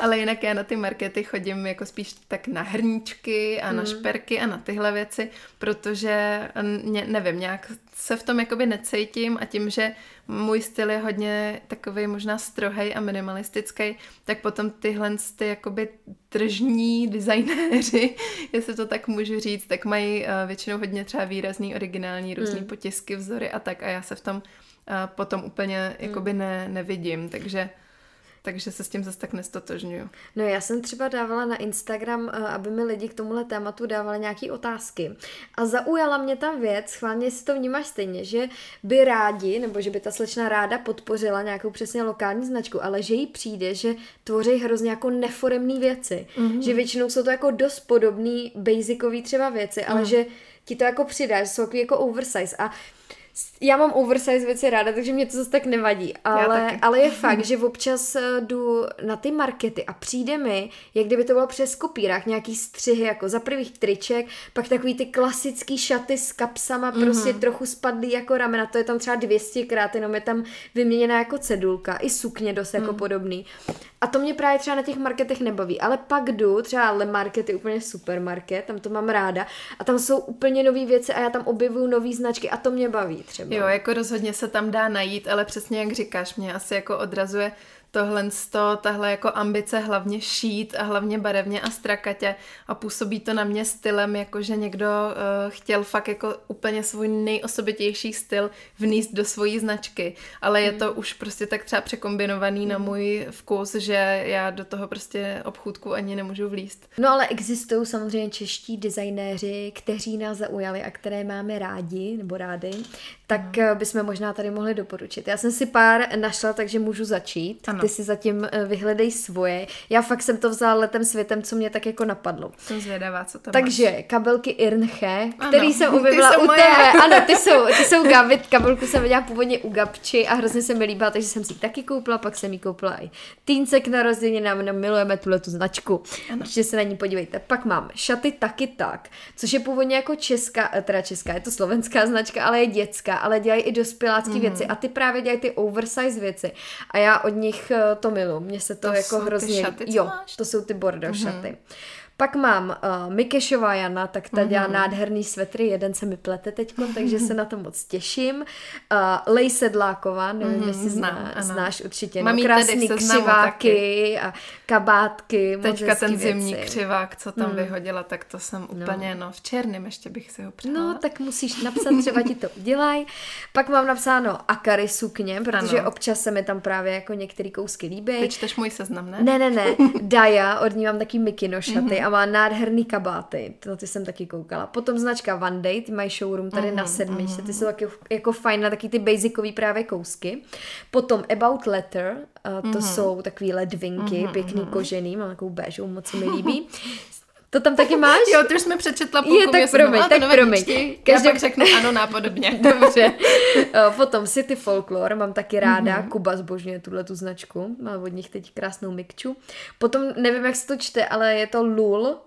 ale jinak já na ty markety chodím jako spíš tak na hrníčky a na mm. šperky a na tyhle věci, protože ne, nevím, nějak se v tom jakoby necítím a tím, že můj styl je hodně takový možná strohej a minimalistický, tak potom tyhle ty jakoby tržní designéři, jestli to tak můžu říct, tak mají uh, většinou hodně třeba výrazný, originální, různý mm. potisky, vzory a tak a já se v tom potom úplně jakoby ne, nevidím, takže takže se s tím zase tak nestotožňuju. No já jsem třeba dávala na Instagram, eh, aby mi lidi k tomuhle tématu dávali nějaké otázky. A zaujala mě tam věc, schválně si to vnímáš stejně, že by rádi, nebo že by ta slečna ráda podpořila nějakou přesně lokální značku, ale že jí přijde, že tvoří hrozně jako neforemné věci. Mm-hmm. Že většinou jsou to jako dost podobné basicové třeba věci, ale mm. že ti to jako přidá, že jsou jako oversize. A Já mám oversize věci ráda, takže mě to zase tak nevadí. Ale, ale je fakt, že občas eh, jdu na ty markety a přijde mi, jak kdyby to bylo přes kopírák, nějaký střihy, jako za prvých triček, pak takový ty klasický šaty s kapsama, mm-hmm. prostě trochu spadlý jako ramena, to je tam třeba 200 krát, jenom je tam vyměněná jako cedulka, i sukně dost mm. jako podobný. A to mě právě třeba na těch marketech nebaví, ale pak jdu, třeba Le Market je úplně supermarket, tam to mám ráda a tam jsou úplně nové věci a já tam objevuju nové značky a to mě baví třeba. Jo, jako rozhodně se tam dá najít, ale přesně jak říkáš, mě asi jako odrazuje tohle, tahle jako ambice hlavně šít a hlavně barevně a strakatě a působí to na mě stylem, jako že někdo uh, chtěl fakt jako úplně svůj nejosobitější styl vníst do svojí značky, ale je to mm. už prostě tak třeba překombinovaný mm. na můj vkus, že já do toho prostě obchůdku ani nemůžu vlíst. No ale existují samozřejmě čeští designéři, kteří nás zaujali a které máme rádi nebo rády, tak mm. bychom možná tady mohli doporučit. Já jsem si pár našla, takže můžu začít. Ano. Ty si zatím eh, vyhledej svoje. Já fakt jsem to vzala letem světem, co mě tak jako napadlo. Jsem zvědavá, co to Takže máš. kabelky Irnche, který ano, jsem objevila u moje. tebe. Ano, ty jsou, ty jsou Gavit. Kabelku jsem viděla původně u Gabči a hrozně se mi líbila, takže jsem si ji taky koupila, pak jsem ji koupila i týnce k narozeninám, no, milujeme tuhle tu značku. Ano. Určitě se na ní podívejte. Pak mám šaty taky tak, což je původně jako česká, eh, teda česká, je to slovenská značka, ale je dětská, ale dělají i dospělácké mm-hmm. věci a ty právě dělají ty oversize věci. A já od nich eh, to milu. Mně se to, to jako hrozně... šaty, jo, máš? to jsou ty bordo mm-hmm. šaty. Pak mám uh, Mikešová Jana, tak ta dělá mm-hmm. nádherný svetry, jeden se mi plete teď, takže se na to moc těším. Uh, Lej Sedláková, nevím, mm-hmm, jestli zná, znáš určitě. Mám no, krásný křiváky a kabátky. Teďka ten věci. zimní křivák, co tam mm. vyhodila, tak to jsem no. úplně, no, no v černém ještě bych si ho přála. No, tak musíš napsat, třeba ti to udělaj. Pak mám napsáno Akary sukně, protože ano. občas se mi tam právě jako některé kousky líbí. Ty čteš můj seznam, ne? Ne, ne, ne. Daja, od ní mám taky mikino šaty mm-hmm má nádherný kabáty, na ty jsem taky koukala. Potom značka One Day, ty mají showroom tady mm-hmm, na mhm, sedmičce, ty jsou taky jako fajn na taky ty basicový právě kousky. Potom About Letter, uh, to mm-hmm. jsou takový ledvinky, mm-hmm, pěkný mm-hmm. kožený, mám takovou béžovou, moc se mi líbí. To tam taky máš? Jo, ty už jsme přečetla půlku Je, tak promiň, tak promiň. Každý... Já pak řeknu ano nápodobně. Dobře. Potom City Folklore, mám taky ráda. Mm-hmm. Kuba zbožňuje tuhle tu značku. Má od nich teď krásnou mikču. Potom, nevím, jak se to čte, ale je to Lul,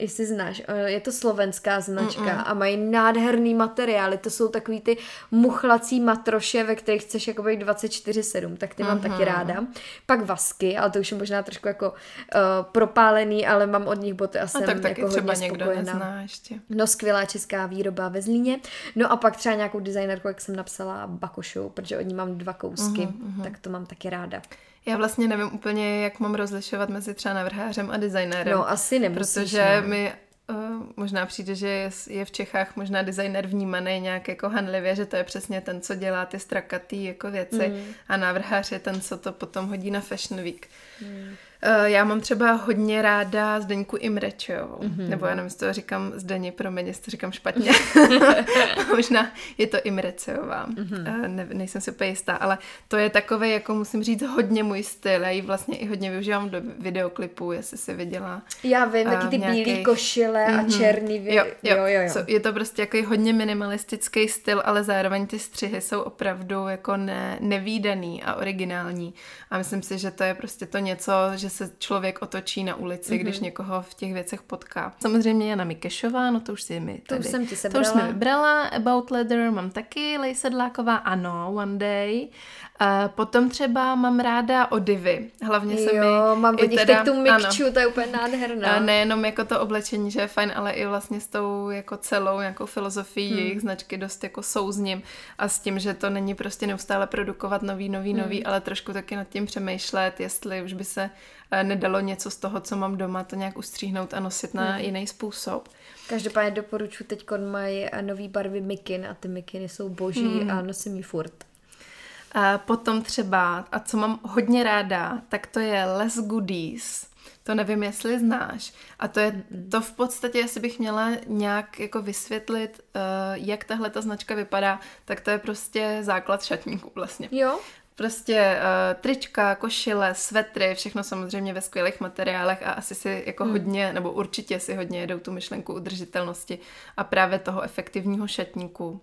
jestli znáš, eh, je to slovenská značka Mm-mm. a mají nádherný materiály, to jsou takový ty muchlací matroše, ve kterých chceš jako být 24-7, tak ty mm-hmm. mám taky mhm. ráda. Pak vasky, ale to už je možná trošku jako uh, propálený, ale mám od nich boty a jsem a tak taky jako třeba hodně někdo spokojená. nezná ještě. No skvělá česká výroba ve Zlíně. No a pak třeba nějakou designerku, jak jsem napsala, Bakošou, protože od ní mám dva kousky, mm-hmm. tak to mám taky ráda. Já vlastně nevím úplně, jak mám rozlišovat mezi třeba navrhářem a designérem. No, asi nemusíš. Protože ne. Mi uh, možná přijde, že je, je v Čechách možná designer vnímaný nějak jako hanlivě, že to je přesně ten, co dělá ty strakatý jako věci mm. a návrhář je ten, co to potom hodí na Fashion Week. Mm. Eh, já mám třeba hodně ráda Zdeňku Imrečovou, mm-hmm. nebo já nevím, jestli to říkám Zdeni, promiň, jestli to říkám špatně. Možná je to Imreceová, mm-hmm. ne, nejsem si úplně jistá, ale to je takový, jako musím říct, hodně můj styl. Já ji vlastně i hodně využívám do videoklipů, jestli si viděla. Já vím, taky ty nějaký... bílé košile mm-hmm. a mhm. černý vy... jo, jo, jo, jo, jo. Je to prostě jako hodně minimalistický styl, ale zároveň ty střihy jsou opravdu jako ne, nevýdaný a originální. A myslím si, že to je prostě to něco, že se člověk otočí na ulici, mm-hmm. když mhm. někoho v těch věcech potká. Samozřejmě Jana Mikešová, no to už si mi tady, To už jsem ti sebrala. To už jsem vybrala. About Leather mám taky, Lej Sedláková, ano, One Day. A potom třeba mám ráda odivy. Hlavně se jo, mi mám od nich teda, tu mikču, ano, to je úplně nádherná. A nejenom jako to oblečení, že je fajn, ale i vlastně s tou jako celou jako filozofií hmm. jejich značky dost jako souzním a s tím, že to není prostě neustále produkovat nový, nový, hmm. nový, ale trošku taky nad tím přemýšlet, jestli už by se nedalo něco z toho, co mám doma, to nějak ustříhnout a nosit na hmm. jiný způsob. Každopádně doporučuji, teď mají eh, nový barvy mikin a ty mikiny jsou boží hmm. a nosím ji furt. A potom třeba, a co mám hodně ráda, tak to je Les Goodies. To nevím, jestli znáš. A to je to v podstatě, jestli bych měla nějak jako vysvětlit, uh, jak tahle ta značka vypadá, tak to je prostě základ šatníku vlastně. Jo. Prostě uh, trička, košile, svetry, všechno samozřejmě ve skvělých materiálech a asi si jako hmm. hodně, nebo určitě si hodně jedou tu myšlenku udržitelnosti a právě toho efektivního šatníku.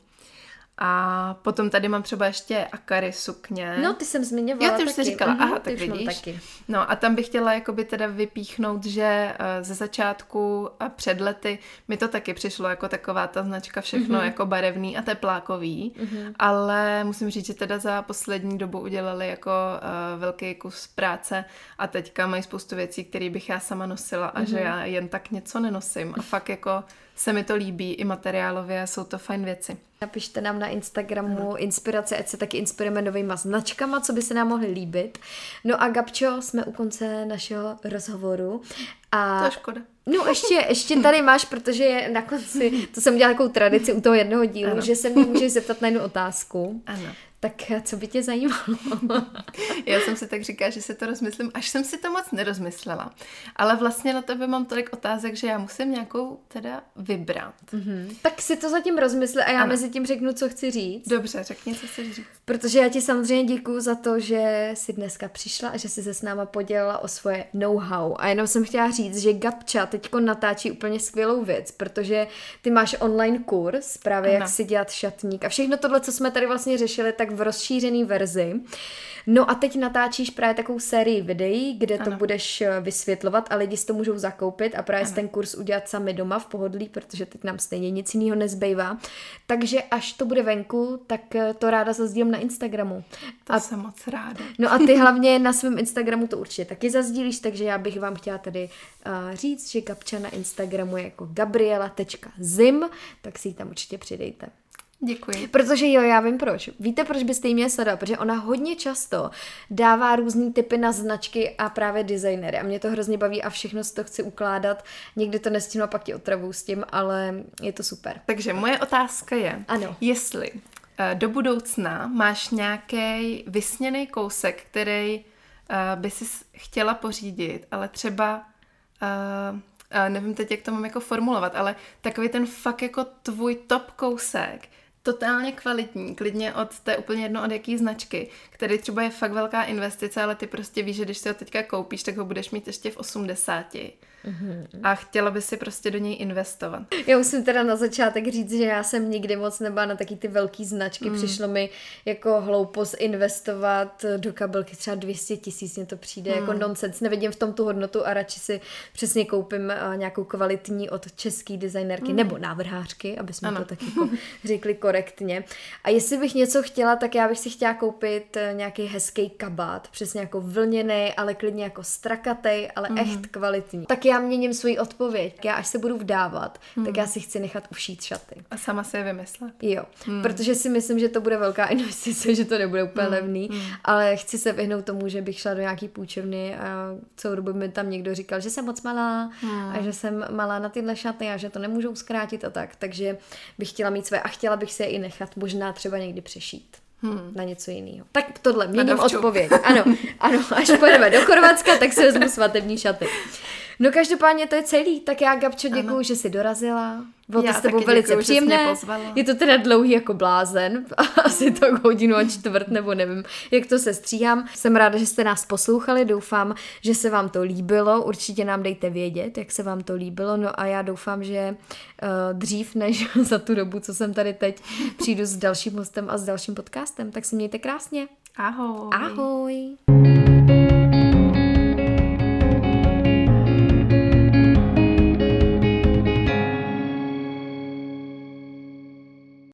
A potom tady mám třeba ještě akary sukně. No, ty jsem zmiňovala Jo, ty už jsi říkala, Mhm, aha, tak ty vidíš. Taky. No a tam bych chtěla jakoby teda vypíchnout, že eh, ze začátku a před lety mi to taky přišlo jako taková ta značka všechno mm-hmm. jako barevný a teplákový, mm-hmm. ale musím říct, že teda za poslední dobu udělali jako uh, velký kus práce a teďka mají spoustu věcí, které bych já sama nosila a mm-hmm. že já jen tak něco nenosím a fakt jako se mi to líbí i materiálově, jsou to fajn věci. Napište nám na Instagramu inspirace, ať se taky inspirujeme novýma značkama, co by se nám mohly líbit. No a Gabčo, jsme u konce našeho rozhovoru. A To je škoda. No ještě, ještě tady máš, protože je na konci, to jsem udělala takovou tradici u toho jednoho dílu, Ano. že se mě můžeš zeptat na jednu otázku. Ano. Tak co by tě zajímalo? Já jsem si tak říkala, že si to rozmyslím, až jsem si to moc nerozmyslela. Ale vlastně na tebe mám tolik otázek, že já musím nějakou teda vybrat. Mhm. Tak si to zatím rozmysli a já Ano. mezi tím řeknu, co chci říct. Dobře, řekni, co chceš říct. Protože já ti samozřejmě děkuju za to, že jsi dneska přišla a že jsi se s náma podělila o svoje know-how. A jenom jsem chtěla říct, že Gabča teďko natáčí úplně skvělou věc, protože ty máš online kurz, právě jak Ano. si dělat šatník a všechno tohle, co jsme tady vlastně řešili, tak v rozšířené verzi. No a teď natáčíš právě takovou sérii videí, kde to Ano. budeš eh, vysvětlovat a lidi si to můžou zakoupit a právě Ano. ten kurz udělat sami doma v pohodlí, protože teď nám stejně nic jiného nezbývá. Takže až to bude venku, tak eh, to ráda zazdílím na Instagramu. To A jsem moc ráda. No a ty hlavně na svém Instagramu to určitě taky zazdílíš, takže já bych vám chtěla tady uh, říct, že Gabča na Instagramu je jako gabriela.zim, tak si ji tam určitě přidejte. Děkuji. Protože jo, já vím proč. Víte, proč byste jí měli sledovat? Protože ona hodně často dává různý typy na značky a právě designery. A mě to hrozně baví a všechno si to chci ukládat. Někdy to nestihnu a pak ti otravu s tím, ale je to super. Takže moje otázka je, Ano. jestli eh, do budoucna máš nějaký vysněný kousek, který eh, by si chtěla pořídit, ale třeba uh, nevím teď, jak to mám jako formulovat, ale takový ten fakt jako tvůj top kousek, totálně kvalitní, klidně od, to je úplně jedno od jaký značky, který třeba je fakt velká investice, ale ty prostě víš, že když si ho teďka koupíš, tak ho budeš mít ještě v 80. Mm-hmm. A chtěla by si prostě do něj investovat. Já musím teda na začátek říct, že já jsem nikdy moc nebyla na taky ty velký značky. Mm. Přišlo mi jako hloupost investovat do kabelky třeba 200 tisíc, mně to přijde mm. jako nonsens. Nevidím v tom tu hodnotu a radši si přesně koupím uh, nějakou kvalitní od český designerky mm. nebo návrhářky, aby jsme Ano. to tak jako řekli korektně. A jestli bych něco chtěla, tak já bych si chtěla koupit eh, nějaký hezký kabát, přesně jako vlněný, ale klidně jako strakatej, ale mm. echt kvalitní. Tak já měním svoji odpověď. Já až se budu vdávat, mm. tak já si chci nechat ušít šaty. A sama si je vymyslet. Jo, hmm. protože si myslím, že to bude velká investice, že to nebude úplně hmm. levný, hmm. ale chci se vyhnout tomu, že bych šla do nějaký půjčovny a celou dobu mi tam někdo říkal, že jsem moc malá hmm. a že jsem malá na tyhle šaty a že to nemůžou zkrátit a tak, takže bych chtěla mít své a chtěla bych se je i nechat možná třeba někdy přešít. Hmm. na něco jiného. Tak tohle, měním odpověď. Ano, ano, až pojedeme do Chorvatska, tak si vezmu svatební šaty. No každopádně to je celý, tak já Gabčo děkuju, že jsi dorazila. Bylo to s tebou velice děkuju, příjemné. Je to teda dlouhý jako blázen, asi tak hodinu a čtvrt, nebo nevím, jak to se stříhám. Jsem ráda, že jste nás poslouchali, doufám, že se vám to líbilo. Určitě nám dejte vědět, jak se vám to líbilo. No a já doufám, že uh, dřív než za tu dobu, co jsem tady teď, přijdu s dalším hostem a s dalším podcastem. Tak se mějte krásně. Ahoj. Ahoj.